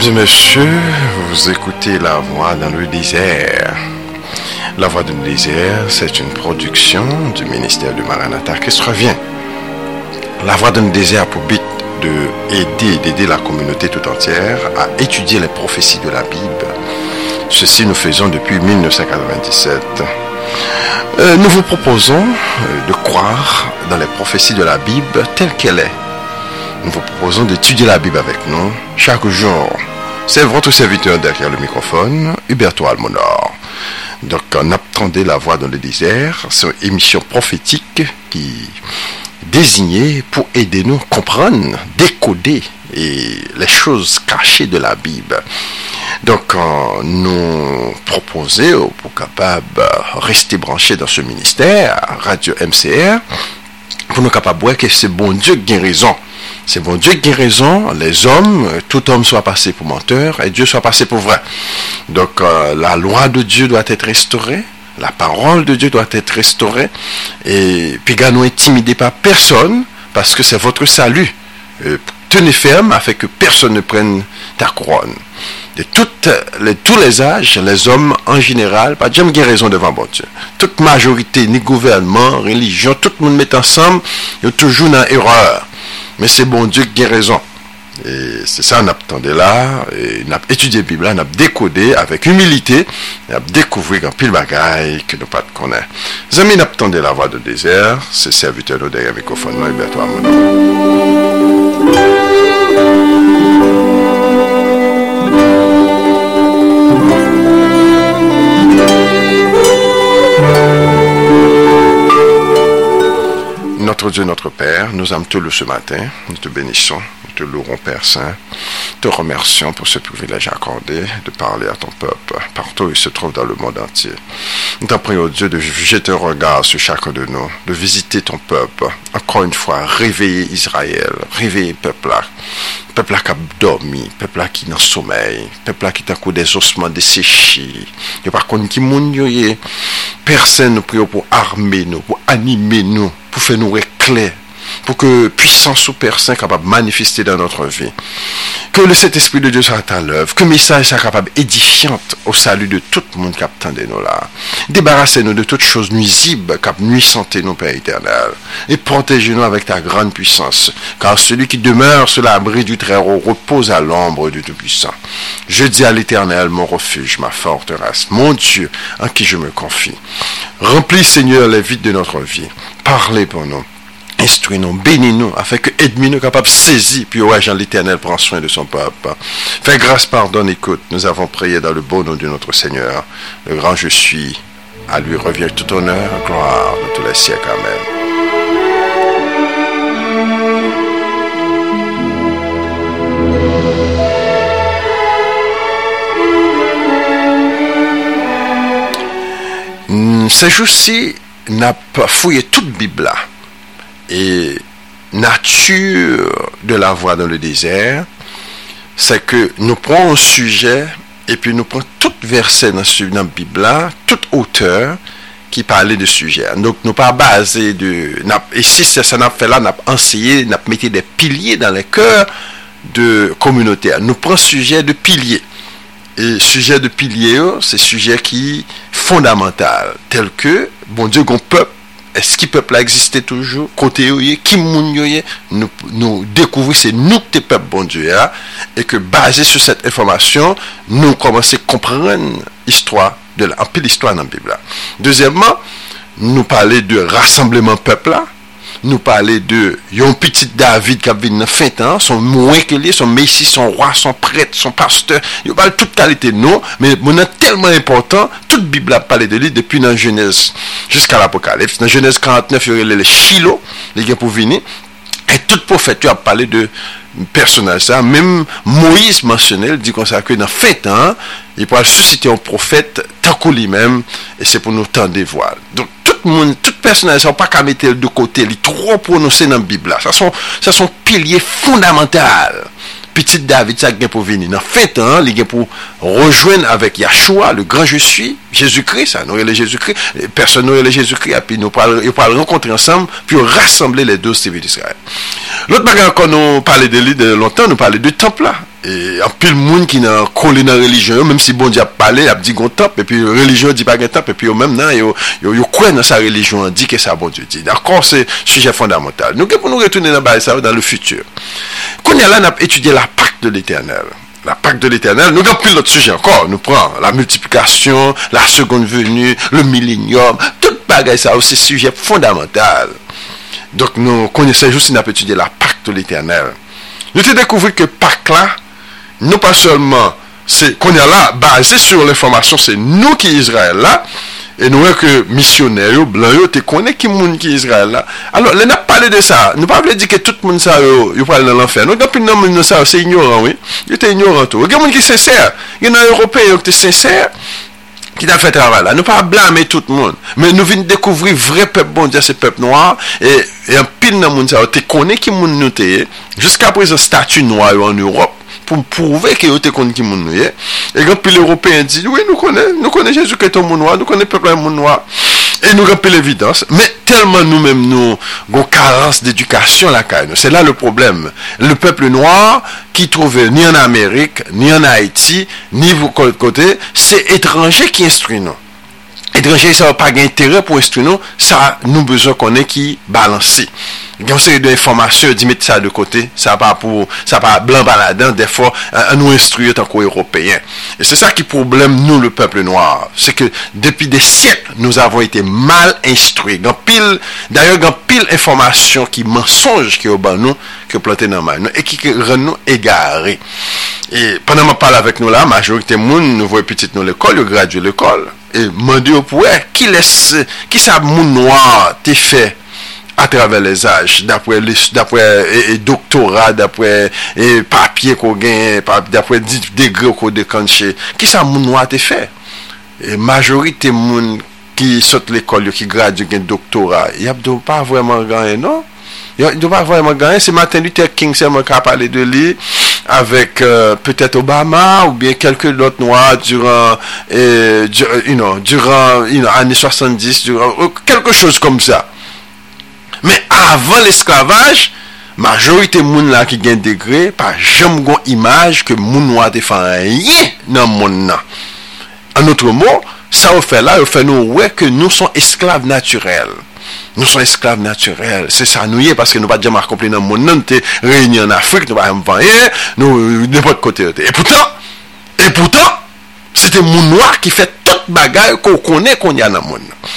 Mesdames et messieurs, vous écoutez La Voix dans le désert. La Voix dans le désert, c'est une production du ministère du Maranatha qui se revient. La Voix dans le désert pour but de aider, d'aider la communauté tout entière à étudier les prophéties de la Bible. Ceci nous faisons depuis 1997. Euh, nous vous proposons euh, de croire dans les prophéties de la Bible telles qu'elle est nous vous proposons d'étudier la Bible avec nous chaque jour. C'est votre serviteur derrière le microphone, Huberto Almonor. Donc, on attendait la voix dans le désert. C'est une émission prophétique qui désignée pour aider nous à comprendre, décoder les choses cachées de la Bible. Donc, nous proposer pour capable rester branché dans ce ministère, Radio MCR, pour nous capable de voir que c'est bon Dieu raison. C'est bon Dieu qui a raison, les hommes, tout homme soit passé pour menteur et Dieu soit passé pour vrai. Donc euh, la loi de Dieu doit être restaurée, la parole de Dieu doit être restaurée et puis nous intimidez pas personne parce que c'est votre salut. Euh, tenez ferme afin que personne ne prenne ta couronne. De toutes les, tous les âges, les hommes en général, pas jamais raison devant bon Dieu. Toute majorité, ni gouvernement, religion, tout le monde met ensemble, il y a toujours une erreur. Men se bon Diyo gen rezon. Se sa nap tende la, nap etudye Bibla, nap dekode avèk humilite, nap dekouvri kan pil bagay ke nou pat konen. Zami nap tende la vwa de dezer, se servite nou derye mikofonman, Iberto Amono. Notre Dieu, notre Père, nous tout le ce matin, nous te bénissons te louons, Père Saint. Te remercions pour ce privilège accordé de parler à ton peuple, partout où il se trouve dans le monde entier. Nous t'en prions, Dieu, de jeter un regard sur chacun de nous, de visiter ton peuple. Encore une fois, réveiller Israël, réveiller peuple pepla kap dormi, pepla ki nan somey, pepla ki takou des osman desechi, yo par kon ki moun yo ye, persen nou priyo pou arme nou, pou anime nou, pou fe nou rekler, pour que puissance ou Saint capable de manifester dans notre vie. Que le Saint-Esprit de Dieu soit à l'œuvre, que message soit capable édifiant au salut de tout le monde qui attendait nous là. Débarrassez-nous de toutes choses nuisibles qui nuisantes nous, Père éternel. Et protégez-nous avec ta grande puissance. Car celui qui demeure sur l'abri du Très-Haut repose à l'ombre du Tout-Puissant. Je dis à l'éternel, mon refuge, ma forteresse, mon Dieu, en qui je me confie. Remplis, Seigneur, les vides de notre vie. Parlez pour nous. Instruis-nous, bénis-nous, afin que Edmi nous capable de saisir, puis ouais, Jean l'Éternel prend soin de son peuple. Fais grâce, pardonne, écoute. Nous avons prié dans le beau nom de notre Seigneur. Le grand je suis. À lui revient tout honneur, gloire de tous les siècles. Amen. Hmm, ces jours-ci, n'a pas fouillé toute Bible là et nature de la voix dans le désert, c'est que nous prenons un sujet et puis nous prenons tout verset dans, la Bible, toute auteur qui parlait de sujet. Donc, nous pas basé de. Et si ça n'a fait là, nous avons enseigné, nous avons mis des piliers dans les cœurs de communauté. Nous prenons sujet de piliers. Et sujet de piliers, c'est sujet qui est fondamental, tel que, bon Dieu, qu'on peuple eski pep la egziste toujou, kote yo ye, kim moun yo ye, nou, nou dekouvri se nou te pep bon Diyo ya, e ke base sou set informasyon, nou komanse kompren istwa, de la, anpil istwa nan Bibla. Dezyèmman, nou pale de rassembleman pep la, nous parler de yon petit David qui a venu fin temps, son moins que lui, son messie, son roi, son prêtre, son pasteur. Il parle toute qualité non, mais mon tellement important, toute Bible a parlé de lui depuis dans Genèse jusqu'à l'Apocalypse. Dans Genèse 49, il y a le philo, les gars pour venir. Et tout prophète a parlé de personnage ça, même Moïse mentionnel dit qu'on ça que dans fin temps, il pourra susciter un prophète tant lui-même et c'est pour nous tendre voiles. Donc tout moun, tout personaj sa ou pa ka metel de kote li, tro prononse nan bibla. Sa son, sa son pilye fondamental. Petit David sa gen pou veni nan fet, hein, li gen pou rejoen avèk Yahshua, le gran je suis, Jésus-Christ, sa nou rele Jésus-Christ, person nou rele Jésus-Christ, api nou pal renkontre ansam, pi ou rassemble le dos civil d'Israël. L'autre bagan qu'on nous pale de lui de longtemps, nous pale de temple la. E anpil moun ki nan kole nan religion yo, menm si bon di ap pale, ap di gon temple, epi religion di bagan temple, epi yo menm nan, yo, yo, yo kwen nan sa religion, di ke sa bon di di. D'akon, se suje fondamental. Nou ke pou nou retounen nan baye sa yo dan le futur. Kon ya lan ap etudye la pak de l'Eternel. la Pâque de l'Éternel, nous avons l'autre sujet encore, nous prenons la multiplication, la seconde venue, le millénium, tout bagaille ça, c'est sujet fondamental. Dok nou konesen jousi nap etude la pak to l'Eternel. Nou te dekouvri ke pak la, nou pa solman konen la, base sur l'informasyon, se nou ki Israel la, E nou e ke misyonè yo, blan yo, te konè ki moun ki Israel la. Alors, le nap pale de sa. Nou pa vle di ke tout moun sa yo, yo pale nan l'enfer. Nou gampil nan moun sa yo, se ignoran, oui. Yo te ignoran tou. Gen moun ki sensèr. Gen nan Europè yo ki te sensèr. ki ta fè travè la. Nou pa blame tout moun. Men nou vin dekouvri vre pep bon diya se pep noa. E, e an pil nan moun sa yo te konen ki moun nou te ye. Jiska apre an statu noa yo an Europe. pou mpouve ke yo te kon ki moun nou ye. E gen Européen di, oui nou konen, nou konen Jésus ki ton moun noa, nou konen pepla moun noa. E nou gen evidans, men telman nou menm nou gon karans d'edukasyon la kay nou. Se la le problem. Le peple noa ki trouve ni an Amerik, ni an Haiti, ni vou kote, se etranje ki instruy nou. Etranje sa va pa gen intere pou instruy nou, sa nou bezon konen ki balansi. Gen se yon informasyon, di met sa de kote, sa pa pou, sa pa blan baladan, defo, euh, an nou instruye tanko Europeyen. E se sa ki problem nou le peple noir. Se ke depi de siyek, nou avon ite mal instruye. Gan pil, d'ayor gan pil informasyon ki mensonj ki yo ban nou, ki yo plante nan man nou, e ki ren nou egare. E pandan man pale avek nou la, majorite moun nou voye petit nou l'ekol, yo gradye l'ekol. E mande yo pou e, ki les, ki sa moun noir te fe, a travè les aj, dapre doktora, dapre papye ko gen, dapre degre ko dekanche, ki sa moun nou a te fè? Majorite moun ki sot l'ekol yo, ki grad yo gen doktora, yap do pa vwèman ganyen, non? Yap do pa vwèman ganyen, se Martin Luther King seman ka pale de li, avèk euh, peut-èt Obama ou bien kelke lot noa duran euh, duran, you know, duran you know, anè 70, duran, kelke chos kom sa. Men avan l'esklavaj, majorite moun la ki gen degre, pa jem gon imaj ke moun wate fanyen nan moun nan. An notre mou, sa ou fe la, ou fe nou we ke nou son esklav naturel. Nou son esklav naturel, se sa nou ye, paske nou pa djem akomple nan moun nan, te reyni an Afrik, nou pa jem fanyen, nou nepot kote yote. E poutan, e poutan, se te moun wak ki fe tout bagay ko konen kon ya nan moun nan.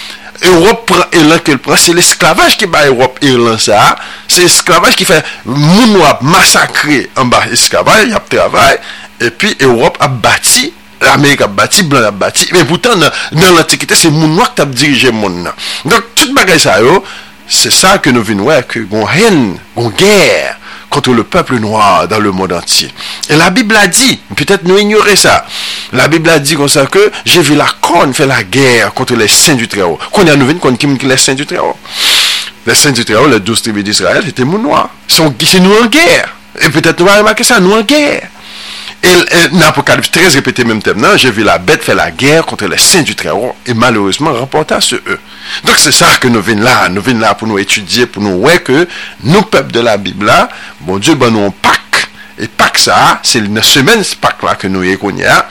Europe pran elan ke l pran, se l esklavaj ki ba Europe elan sa, se esklavaj ki fe moun wap masakre an ba esklavaj, yap travay, epi Europe ap bati, Amerik ap bati, Blan ap bati, men poutan nan, nan l'antikite se moun wak tap dirije moun nan. Donk tout bagay sa yo, se sa ke nou vin wè, ke gon hen, gon gèr, contre le peuple noir dans le monde entier. Et la Bible a dit, peut-être nous ignorer ça, la Bible a dit comme ça que j'ai vu la corne faire la guerre contre les saints du Très-Haut. Qu'on a nous contre les saints du Très-Haut. Les saints du Très-Haut, les douze tribus d'Israël, c'était mon noir. C'est nous en guerre. Et peut-être nous allons remarquer ça, nous en guerre. Et l'Apocalypse 13 répétait même thème, non, j'ai vu la bête faire la guerre contre les saints du Très-Haut et malheureusement remporta sur eux. Donc c'est ça que nous venons là, nous venons là pour nous étudier, pour nous voir que nous, peuple de la Bible là, bon Dieu, ben nous on Pâques. Et Pâques ça, c'est une semaine ce Pâques là que nous y a,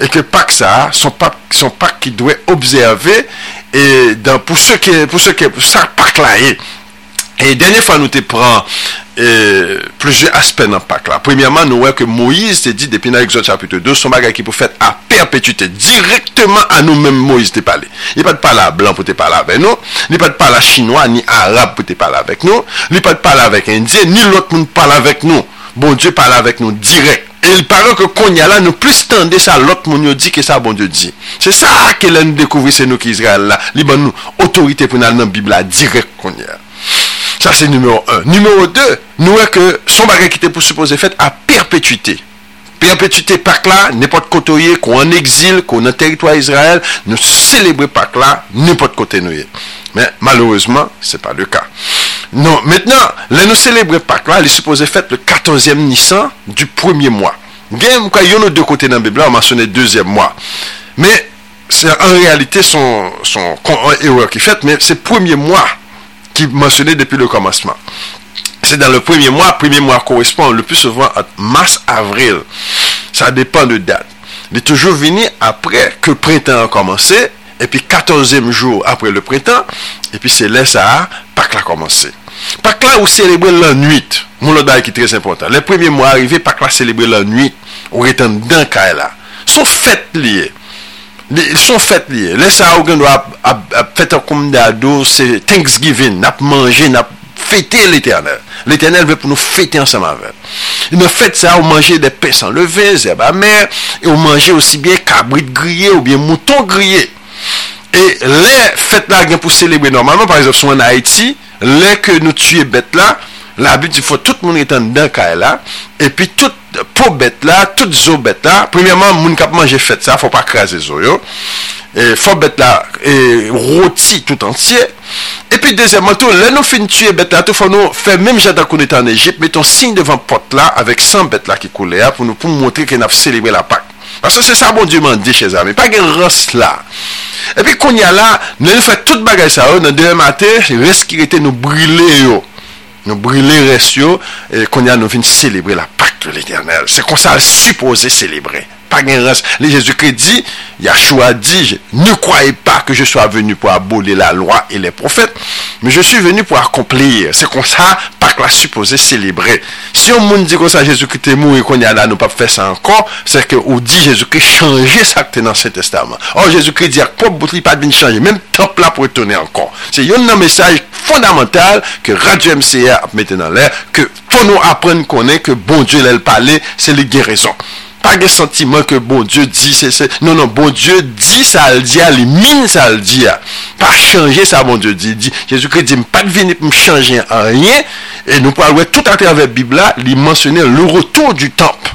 et que Pâques ça, son Pâques, son Pâques qui doit observer, et dans, pour ceux qui, pour ceux qui, pour ça Pâques là est, E denye fwa nou te pran euh, pleje aspen nan pak la. Premiyaman nou wè ke Moïse te di depi nan Exode chapitre 2, son bagay ki pou fèt a perpetuité. Direktman an nou mèm Moïse te pale. Li pat pale a blan pou te pale avè nou. Li pat pale a chinois ni arab pou te pale avèk nou. Li pat pale avèk indien ni lot moun pale avèk nou. Bon Dieu pale avèk nou direk. E il pare ke konya la nou plus tende sa lot moun yo di ke sa bon Dieu di. Se sa ke lè nou dekouvri se nou ki Israel la. Li ban nou otorite pou nan nan Bibla direk konya. Ça, c'est numéro un. Numéro deux, nous voyons que son bagage qui était pour supposer fait à perpétuité. Perpétuité Pâques là, n'importe côté qu'on en exil, qu'on en territoire Israël, nous célébrer Pâques là, n'importe côté nous Mais malheureusement, c'est pas le cas. Non, maintenant, là nous célébrer Pâques là, il est supposé le 14e Nissan du premier mois. il y a deux côtés dans la Bible, on mentionné deuxième mois. Mais c'est en réalité son, son erreur qui fait, mais c'est premier mois qui mentionné depuis le commencement. C'est dans le premier mois, premier mois correspond le plus souvent à mars-avril. Ça dépend de date. Il est toujours venu après que le printemps a commencé, et puis 14e jour après le printemps, et puis c'est là ça, Pâques a commencé. Pâques là, on célèbre la nuit. Mon qui est très important. Le premier mois arrivé, Pâques là, célébrer la nuit. On est en dedans, là. Son fête liée. Son fèt liye, lè sa ou gen do ap fèt ap koum da do, se Thanksgiving, nap manje, nap fète l'Eternel. L'Eternel ve pou nou fète ansam avè. Nou fèt sa ou manje de pe san leve, zèb amè, e ou manje osi bie kabrit griye ou bie mouton griye. E lè fèt la gen pou celebre normalman, par exemple, sou an Haiti, lè ke nou tue bet la, La Bib di fò tout moun etan dan kae la, epi tout pou bet la, tout zo bet la, premièman moun kap manje fèt sa, fò pa krasè zo yo, e, fò bet la e, roti tout ansye, epi dezèman tou, lè nou fin tue bet la, tou fò nou fè mèm jadan koun etan en Egypt, meton sign devan pot la, avèk 100 bet la ki koule ya, pou nou pou mwontre ki naf selebè la pak. Paso se sa bon di man di che zami, pa gen ros la. Epi koun ya la, nou fè tout bagay sa yo, nan deyè matè, res ki rete nou brilè yo. Nou brile resyo, kon ya nou vin celebre la pacte l'Eternel. Se kon celebre. Le Jésus-Christ dit, Yahshua dit, ne croyez pas que je sois venu pour abolir la loi et les prophètes, mais je suis venu pour accomplir. C'est comme ça, pas que la supposé célébrer. Si on dit que ça, Jésus-Christ est mort et qu'on y a là, nous pas faire ça encore, c'est que on dit Jésus-Christ changer ça dans l'Ancien Testament. Or, Jésus-Christ dit, quoi, il pas de changer, même temple là pour étonner encore. C'est un message fondamental que Radio MCA a mis dans l'air, que pour nous apprendre qu'on est que bon Dieu l'a parlé, c'est les guérisons. Pa gen sentimen ke bon Diyo di, non, non, bon Diyo di sa al di a, li min sa al di a. Pa chanje sa bon Diyo di. Jezou kre di, m pa vini pou m chanje an rien, e nou palwe tout an trave Bibla, li mensyone le retour du temp.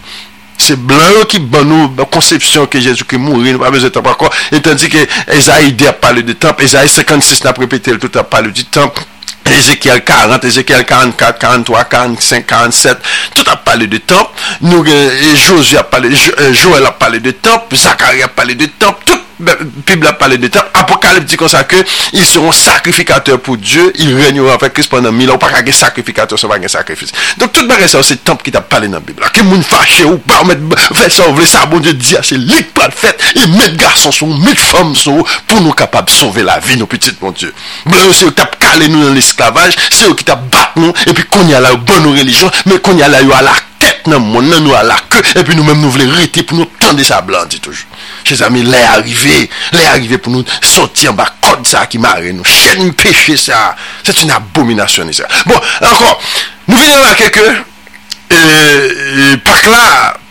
Se blan yo ki ban nou konsepsyon ke Jezou kre mouri, nou pa beze temp akon, etan di ke Ezaï de a pale de temp, Ezaï 56 na el tout a pale di temp, Ezekiel 40, Ezekiel 44, 43, 45, 47, tout a pale de temple, nou, euh, Josué a pale, euh, Joël a pale de temple, Zacharie a pale de temple, tout Bible a parlé de temps apocalypse dit comme ça que ils seront sacrificateurs pour Dieu, ils régneront avec Christ pendant mille ans, pas qu'un sacrificateur, ça va un sacrifice. Donc tout le ça c'est temple qui t'a parlé dans la Bible. Que moun fâché ou pas mettre faire ça, voulez ça bon Dieu dit ah, c'est lui qui le fait, il met garçons sont, met femmes sont pour nous capables de sauver la vie nos petites mon Dieu. Blanc c'est eux qui t'a calé nous dans l'esclavage, c'est eux qui t'a nou, epi konya la yo ban nou relijon, men konya la yo ala ket nan moun, nan nou ala ke, epi nou men nou vle rete pou nou tende sa blan di toujou. Che zami, lè arrive, lè arrive pou nou soti an ba kod sa ki mare nou, chen peche sa, set un abominasyon e sa. Bon, ankon, nou vini an la keke, e, pak la,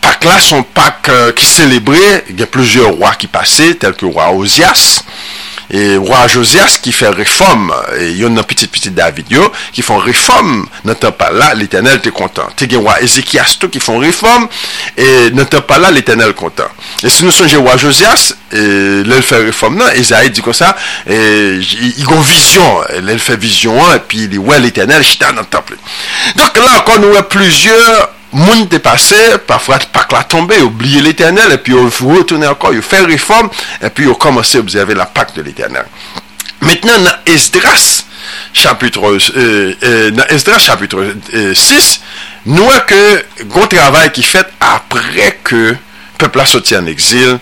pak la son pak euh, ki celebre, gen plezyor wak ki pase, tel ke wak Ozias, e roi Josias ki fè reform, e yon nan pitit-pitit David yo, ki fon reform nan tan pa la, l'Eternel te kontan. Te gen roi Ezekias tou ki fon reform, e nan tan pa la, l'Eternel kontan. E se nou sonje roi Josias, e lèl fè reform nan, Ezaïd di kon sa, e y gon vizyon, e lèl fè vizyon an, pi li wè l'Eternel, chita nan temple. Donk la, kon nou wè plusieurs moun te pase, pafwa pak la tombe, yo oubliye l'Eternel, epi yo retoune ankon, yo fè reform, epi yo komanse observe la pak de l'Eternel. Mètnen nan Esdras, chapitre, euh, euh, nan Esdras chapitre euh, 6, nou wè ke goun travay ki fèt apre ke pepla soti an exil,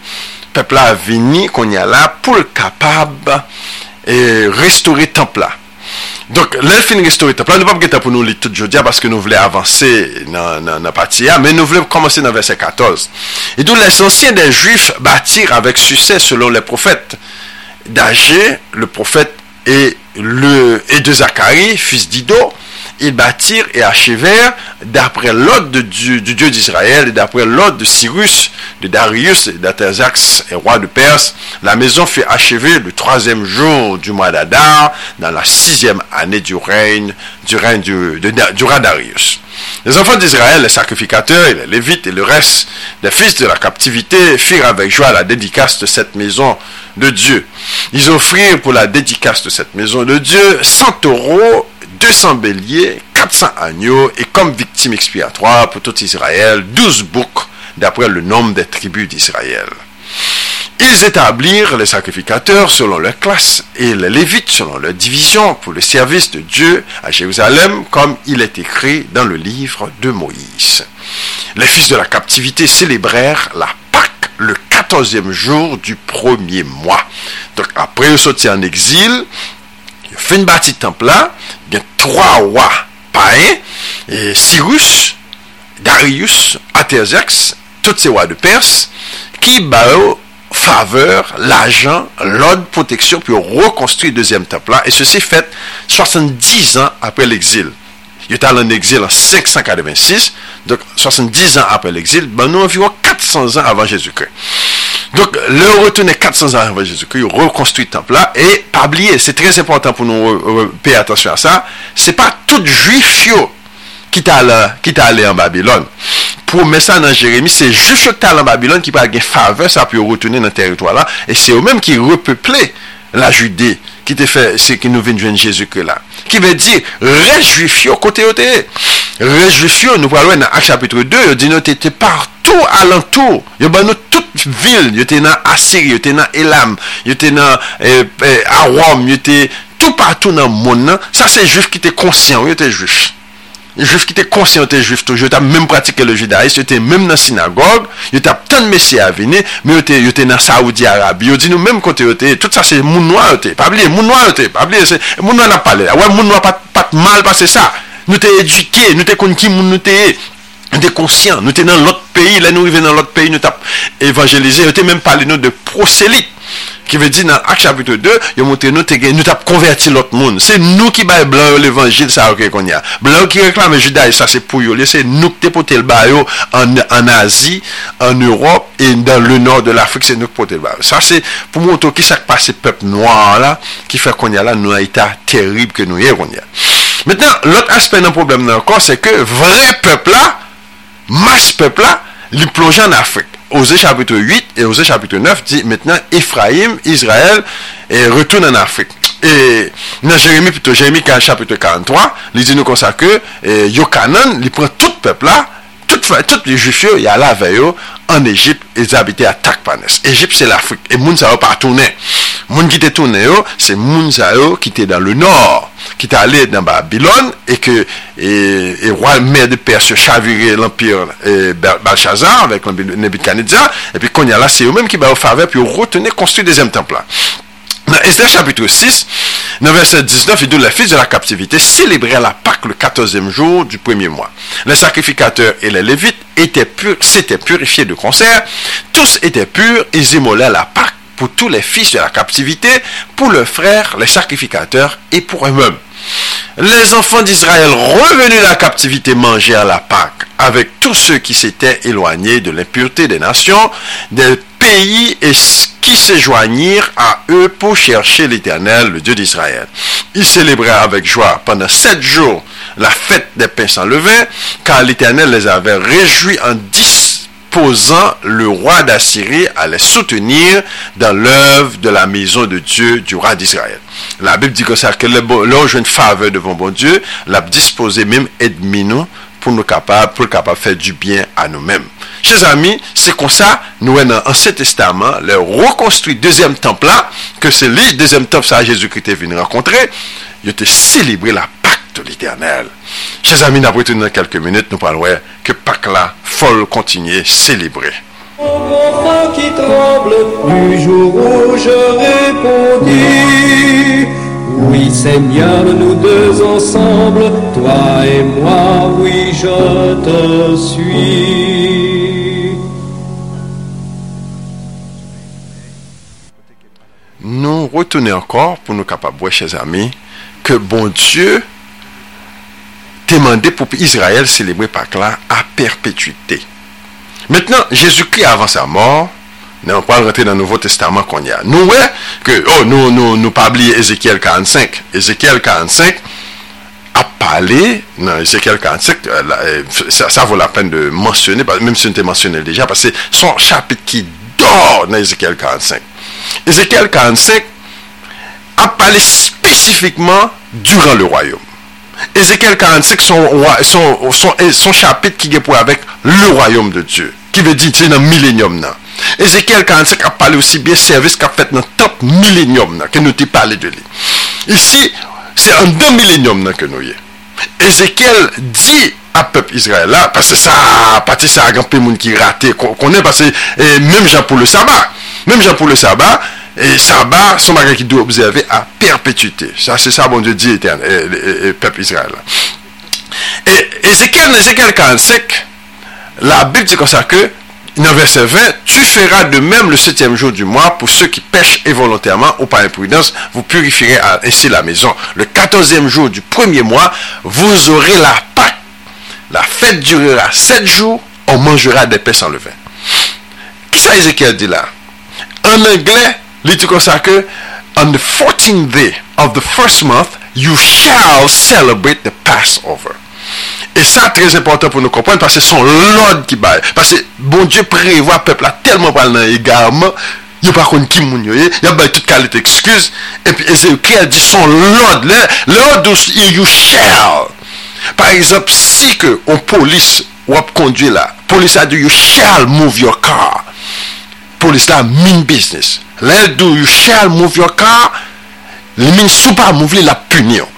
pepla vini kon ya euh, la pou l kapab restore templa. Donc, l'elfin restauré temple, nous ne pouvons pas pour nous lire tout aujourd'hui parce que nous voulons avancer dans la partie mais nous voulons commencer dans verset 14. Et d'où les anciens des Juifs bâtirent avec succès selon les prophètes d'Agé, le prophète et, le, et de Zacharie, fils d'Ido, ils bâtirent et achevèrent d'après l'ordre du, Dieu d'Israël et d'après l'ordre de Cyrus, de Darius et roi de Perse. La maison fut achevée le troisième jour du mois d'Adar, dans la sixième année du règne du, règne roi Darius. Les enfants d'Israël, les sacrificateurs les lévites et le reste des fils de la captivité firent avec joie la dédicace de cette maison de Dieu. Ils offrirent pour la dédicace de cette maison de Dieu 100 euros 200 béliers, 400 agneaux et comme victime expiatoire pour tout Israël, 12 boucs d'après le nombre des tribus d'Israël. Ils établirent les sacrificateurs selon leur classe et les lévites selon leur division pour le service de Dieu à Jérusalem, comme il est écrit dans le livre de Moïse. Les fils de la captivité célébrèrent la Pâque le quatorzième jour du premier mois. Donc après ils sorti en exil, ils fait une bâtie temple là, il y a trois rois païens, Cyrus, Darius, Aterzex, tous ces rois de Perse, qui battent faveur, l'argent, l'ordre, protection pour reconstruire le deuxième temple là. Et ceci fait 70 ans après l'exil. Il était en exil en 586, donc 70 ans après l'exil, ben nous environ 400 ans avant Jésus-Christ. Donc, le retourner 400 ans avant Jésus-Christ, il reconstruit le temple là, et pas oublier, c'est très important pour nous payer attention à ça, c'est pas tout juif ki ta ale an Babylon. Promesa nan Jeremie, se jous chok ta ale an Babylon ki pa gen fave sa pou yo retounen nan teritwa la, e se yo menm ki repeuple la Judé, ki te fè se ki nou ven jwen Jésus ke la. Ki ve di, rejuifyo kote yo te. Rejuifyo nou pralwen nan Ak chapitre 2, yo di nou te te partou alantou. Yo ban nou tout vil, yo te nan Asiri, yo te nan Elam, yo te nan eh, eh, Aram, yo te tout partou nan moun nan. Sa se juif ki te konsyen, yo te juif. juif ki te konsyen te juif tou, yo tap menm pratike le judaïs, yo te menm nan sinagogue, yo tap tan mesye avine, me yo te, yo te nan Saoudi Arabi, yo di nou menm kote yo te, tout sa se moun noa yo te, pabli, moun noa yo te, pabli, moun noa nan pale, wè moun noa pat, pat mal pase sa, nou te eduke, nou te kon ki moun nou te e, nou te konsyen, nou te nan lot peyi, la nou rive nan lot peyi, nou tap evangelize, yo te menm pale nou de proselit, Ki ve di nan ak chapitre 2, yo montre nou te gen, nou tap konverti lot moun. Se nou ki baye blan yo l'evangil sa yo okay, ke kon ya. Blan yo ki reklame juday sa se pou yo. Se nou ki te pote l'bayo an, an Azi, an Europe, e dan le nord de l'Afrique, se nou ki pote l'bayo. Sa se pou montre ki sa kpase pep noir la, ki fe kon ya la nou a ita terib ke nou ye kon ya. Mètenan, lot aspe nan problem nan kon, se ke vre pep la, mas pep la, li ploje an Afrik. Osée chapitre 8 et Osée chapitre 9 dit maintenant Ephraim, Israël, et retourne en Afrique. Et dans Jérémie, plutôt Jérémie chapitre 43, il dit nous comme ça que Yokanan, il prend tout peuple là, tout les juifs il y a la veille en Égypte ils habitaient à Takpanes. Égypte c'est l'Afrique. Et moun sa pas tourné moun qui était tourné c'est moun qui était dans le nord qui était allé dans Babylone et que et, et roi maire de Perse chaviré l'empire Belshazzar avec Nebuchadnezzar et puis quand il y a là c'est eux mêmes qui ba au faveur puis retenir construire deuxième temple. là Dans Esther chapitre 6, dans verset 19, il dit les fils de la captivité célébraient la Pâque le 14e jour du premier mois. Les sacrificateurs et les lévites étaient s'étaient purifiés de concert. Tous étaient purs, ils immolaient la Pâque pour tous les fils de la captivité, pour leurs frères, les sacrificateurs et pour eux-mêmes. Les enfants d'Israël revenus de la captivité mangèrent la Pâque avec tous ceux qui s'étaient éloignés de l'impureté des nations, pays et qui se joignirent à eux pour chercher l'Éternel, le Dieu d'Israël. Ils célébrèrent avec joie pendant sept jours la fête des pains sans levain, car l'Éternel les avait réjouis en disposant le roi d'Assyrie à les soutenir dans l'œuvre de la maison de Dieu du roi d'Israël. La Bible dit que ça, que le une faveur devant bon Dieu, l'a disposé même nous pour nous capables, pour capable faire du bien à nous-mêmes. Chers amis, c'est comme ça, nous, dans l'Ancien Testament, le reconstruit deuxième temple là, que c'est le deuxième temple, ça, Jésus-Christ est venu rencontrer, il a célébré la pacte de l'éternel. Chers amis, nous dans quelques minutes, nous parlerons que Pâques là, faut continuer célébrer. Oui Seigneur, nous deux ensemble, toi et moi, oui je te suis. Nous retenons encore pour nous capables, chers amis, que bon Dieu demandé pour Israël célébrer Pâques là à perpétuité. Maintenant, Jésus-Christ avant sa mort, on pas rentrer dans le Nouveau Testament qu'on y a. Nous, ouais, que, oh, nous, nous, nous pas oublier Ézéchiel 45. Ézéchiel 45 a parlé, dans Ézéchiel 45, euh, euh, ça, vaut la peine de mentionner, même si on était mentionné déjà, parce que son chapitre qui dort dans Ézéchiel 45. Ézéchiel 45 a parlé spécifiquement durant le royaume. Ézéchiel 45, son, son, son, son, chapitre qui est pour avec le royaume de Dieu. Qui veut dire, c'est dans le millénium. Ezekiel 45 ap pale osi biye servis kap fet nan top millenium nan ke nou te pale de li. Isi, se an dan millenium nan ke nou ye. Ezekiel di ap pep Israel la, pase sa, pati sa agampe moun ki rate, konen pase, eh, mèm jan pou le sabat. Mèm jan pou le sabat, e sabat, son bagan ki dou observe a perpetuité. Sa se sa bon de di eten, eh, eh, pep Israel la. Ezekiel, Ezekiel 45, la Bib di konsa ke, dans verset 20, tu feras de même le septième jour du mois pour ceux qui pêchent involontairement ou par imprudence, vous purifierez ainsi la maison. Le quatorzième jour du premier mois, vous aurez la Pâque. La fête durera sept jours, on mangera des pains sans levain. Qui ça Ézéchiel dit là? En anglais, il dit comme ça que, on the 14th day of the first month, you shall celebrate the Passover. E sa trez important pou nou kompwen, pase son lod ki bay. Pase bon Diyo prewa pepla telman pal nan egarman, yo pa kon ki moun yo ye, yo bay tout kalite ekskuse, epi eze yo kre di son lod, le, lod ou you shall. Par exemple, si ke on polis wap kondye la, polis la do you shall move your car. Polis la mean business. Le do you shall move your car, le mean sou pa move li la punyon.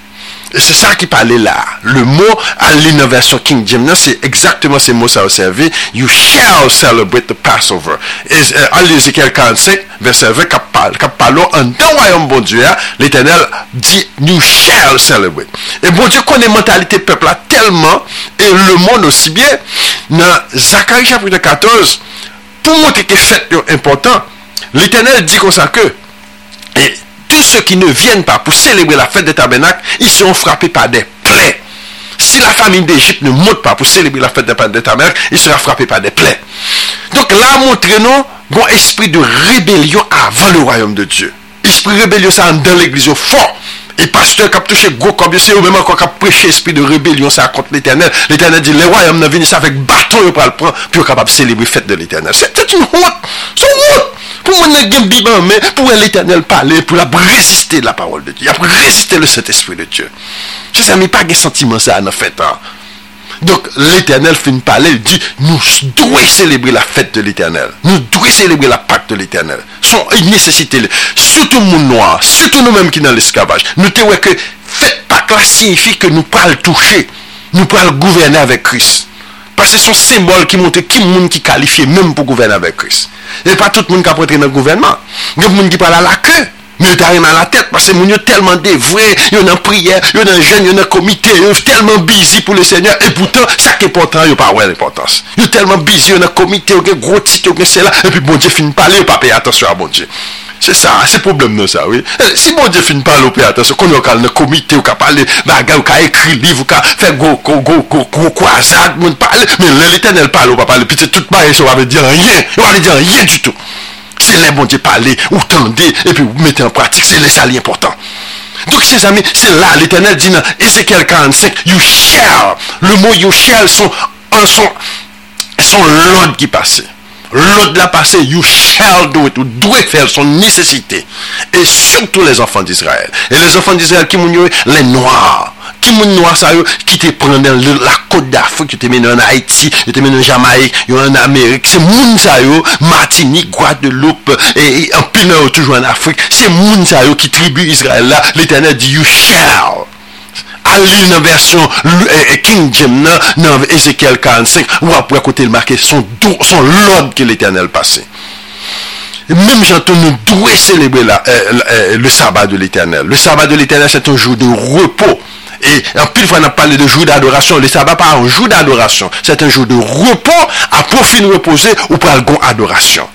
Et c'est ça qui parlait là. Le mot à l'innovation King James, non, c'est exactement ces mots ça a servi. You shall celebrate the Passover. Et à l'Ézéchiel 45, verset 20, quand parle en dans royaume bon Dieu, l'Éternel dit You shall celebrate. Et bon Dieu connaît mentalité peuple là tellement, et le monde aussi bien. Dans Zacharie chapitre 14, pour montrer que c'est important, l'Éternel dit comme ça que. Et, tous ceux qui ne viennent pas pour célébrer la fête des tabernacles, ils seront frappés par des plaies. Si la famille d'Égypte ne monte pas pour célébrer la fête des tabernacles, il sera frappé par des plaies. Donc là, montrez-nous bon esprit de rébellion avant le royaume de Dieu. Esprit de rébellion, ça dans l'église fort. Et pasteur qui a touché gros comme c'est ou même encore qui a prêché esprit de rébellion, ça contre l'éternel. L'éternel dit, les royaumes ne viennent avec bâton, ils le prendre, puis capable de célébrer la fête de l'éternel. C'est une honte. C'est une honte. Pour moi, mais pour l'éternel parler, pour la résister la parole de Dieu, pour résister le Saint-Esprit de Dieu. Je ne pas de sentiment ça en fait. Hein. Donc l'éternel une parler, il dit, nous devons célébrer la fête de l'éternel. Nous devons célébrer la Pâque de l'éternel. C'est une nécessité. Surtout le monde noir, surtout nous-mêmes qui dans l'esclavage. Nous te que fête Pâque là signifie que nous pouvons toucher. Nous pouvons gouverner avec Christ. Parce que son symbole qui montre qui monde qui qualifié même pour gouverner avec Christ. Et pas tout le monde qui a entrer dans le gouvernement. Il y a des gens qui parlent à la queue. Mais ils arrivent à la tête parce que les gens tellement dévoués, ils ont prière, ils ont jeune, ils ont comité, ils sont tellement busy pour le Seigneur. Et pourtant, ça qui est important, ils n'ont pas l'importance. Ils sont tellement busy, ils ont comité, ils ont gros titre, ils ont cela. Et puis bon Dieu finit par parler, ils pas payer attention à bon Dieu. Se sa, se problem nou sa, oui. Eh, si bon diye fin pale ou pe atasyon, kon yo kal nan komite, ou ka pale bagay, ou ka ekri liv, ou ka fe go, go, go, go, go, kwa zad, moun pale, men lè l'Eternel pale ou pa pale, pite tout baye se wame diyan yen, wame diyan yen du tout. Se lè bon diye pale, ou tende, epi ou mette en pratik, se lè sa li important. Donc, ses amis, c'est là, l'Éternel dit dans Ézéchiel 45, you shall. Le mot you shall sont, sont, sont l'ordre qui passait. l'autre l'a passé, you shall do it, ou doit faire son nécessité. Et surtout les enfants d'Israël. Et les enfants d'Israël, qui m'ont les noirs. Qui m'ont noirs, ça, qui te prennent dans la côte d'Afrique, qui te mènent en Haïti, qui te mènent en Jamaïque, en Amérique. C'est moun ça, Martinique, Guadeloupe, et, en pile, toujours en Afrique. C'est moun ça, qui tribue Israël là. L'éternel dit, you shall. À une version King James dans Ézéchiel 45, ou après côté le marqué son, son l'ordre que l'éternel passé. Même j'entends nous doit célébrer euh, euh, le sabbat de l'éternel. Le sabbat de l'éternel, c'est un jour de repos. Et en plus, on a parlé de jour d'adoration. Le sabbat, pas un jour d'adoration. C'est un jour de repos à profit de reposer ou pour adoration.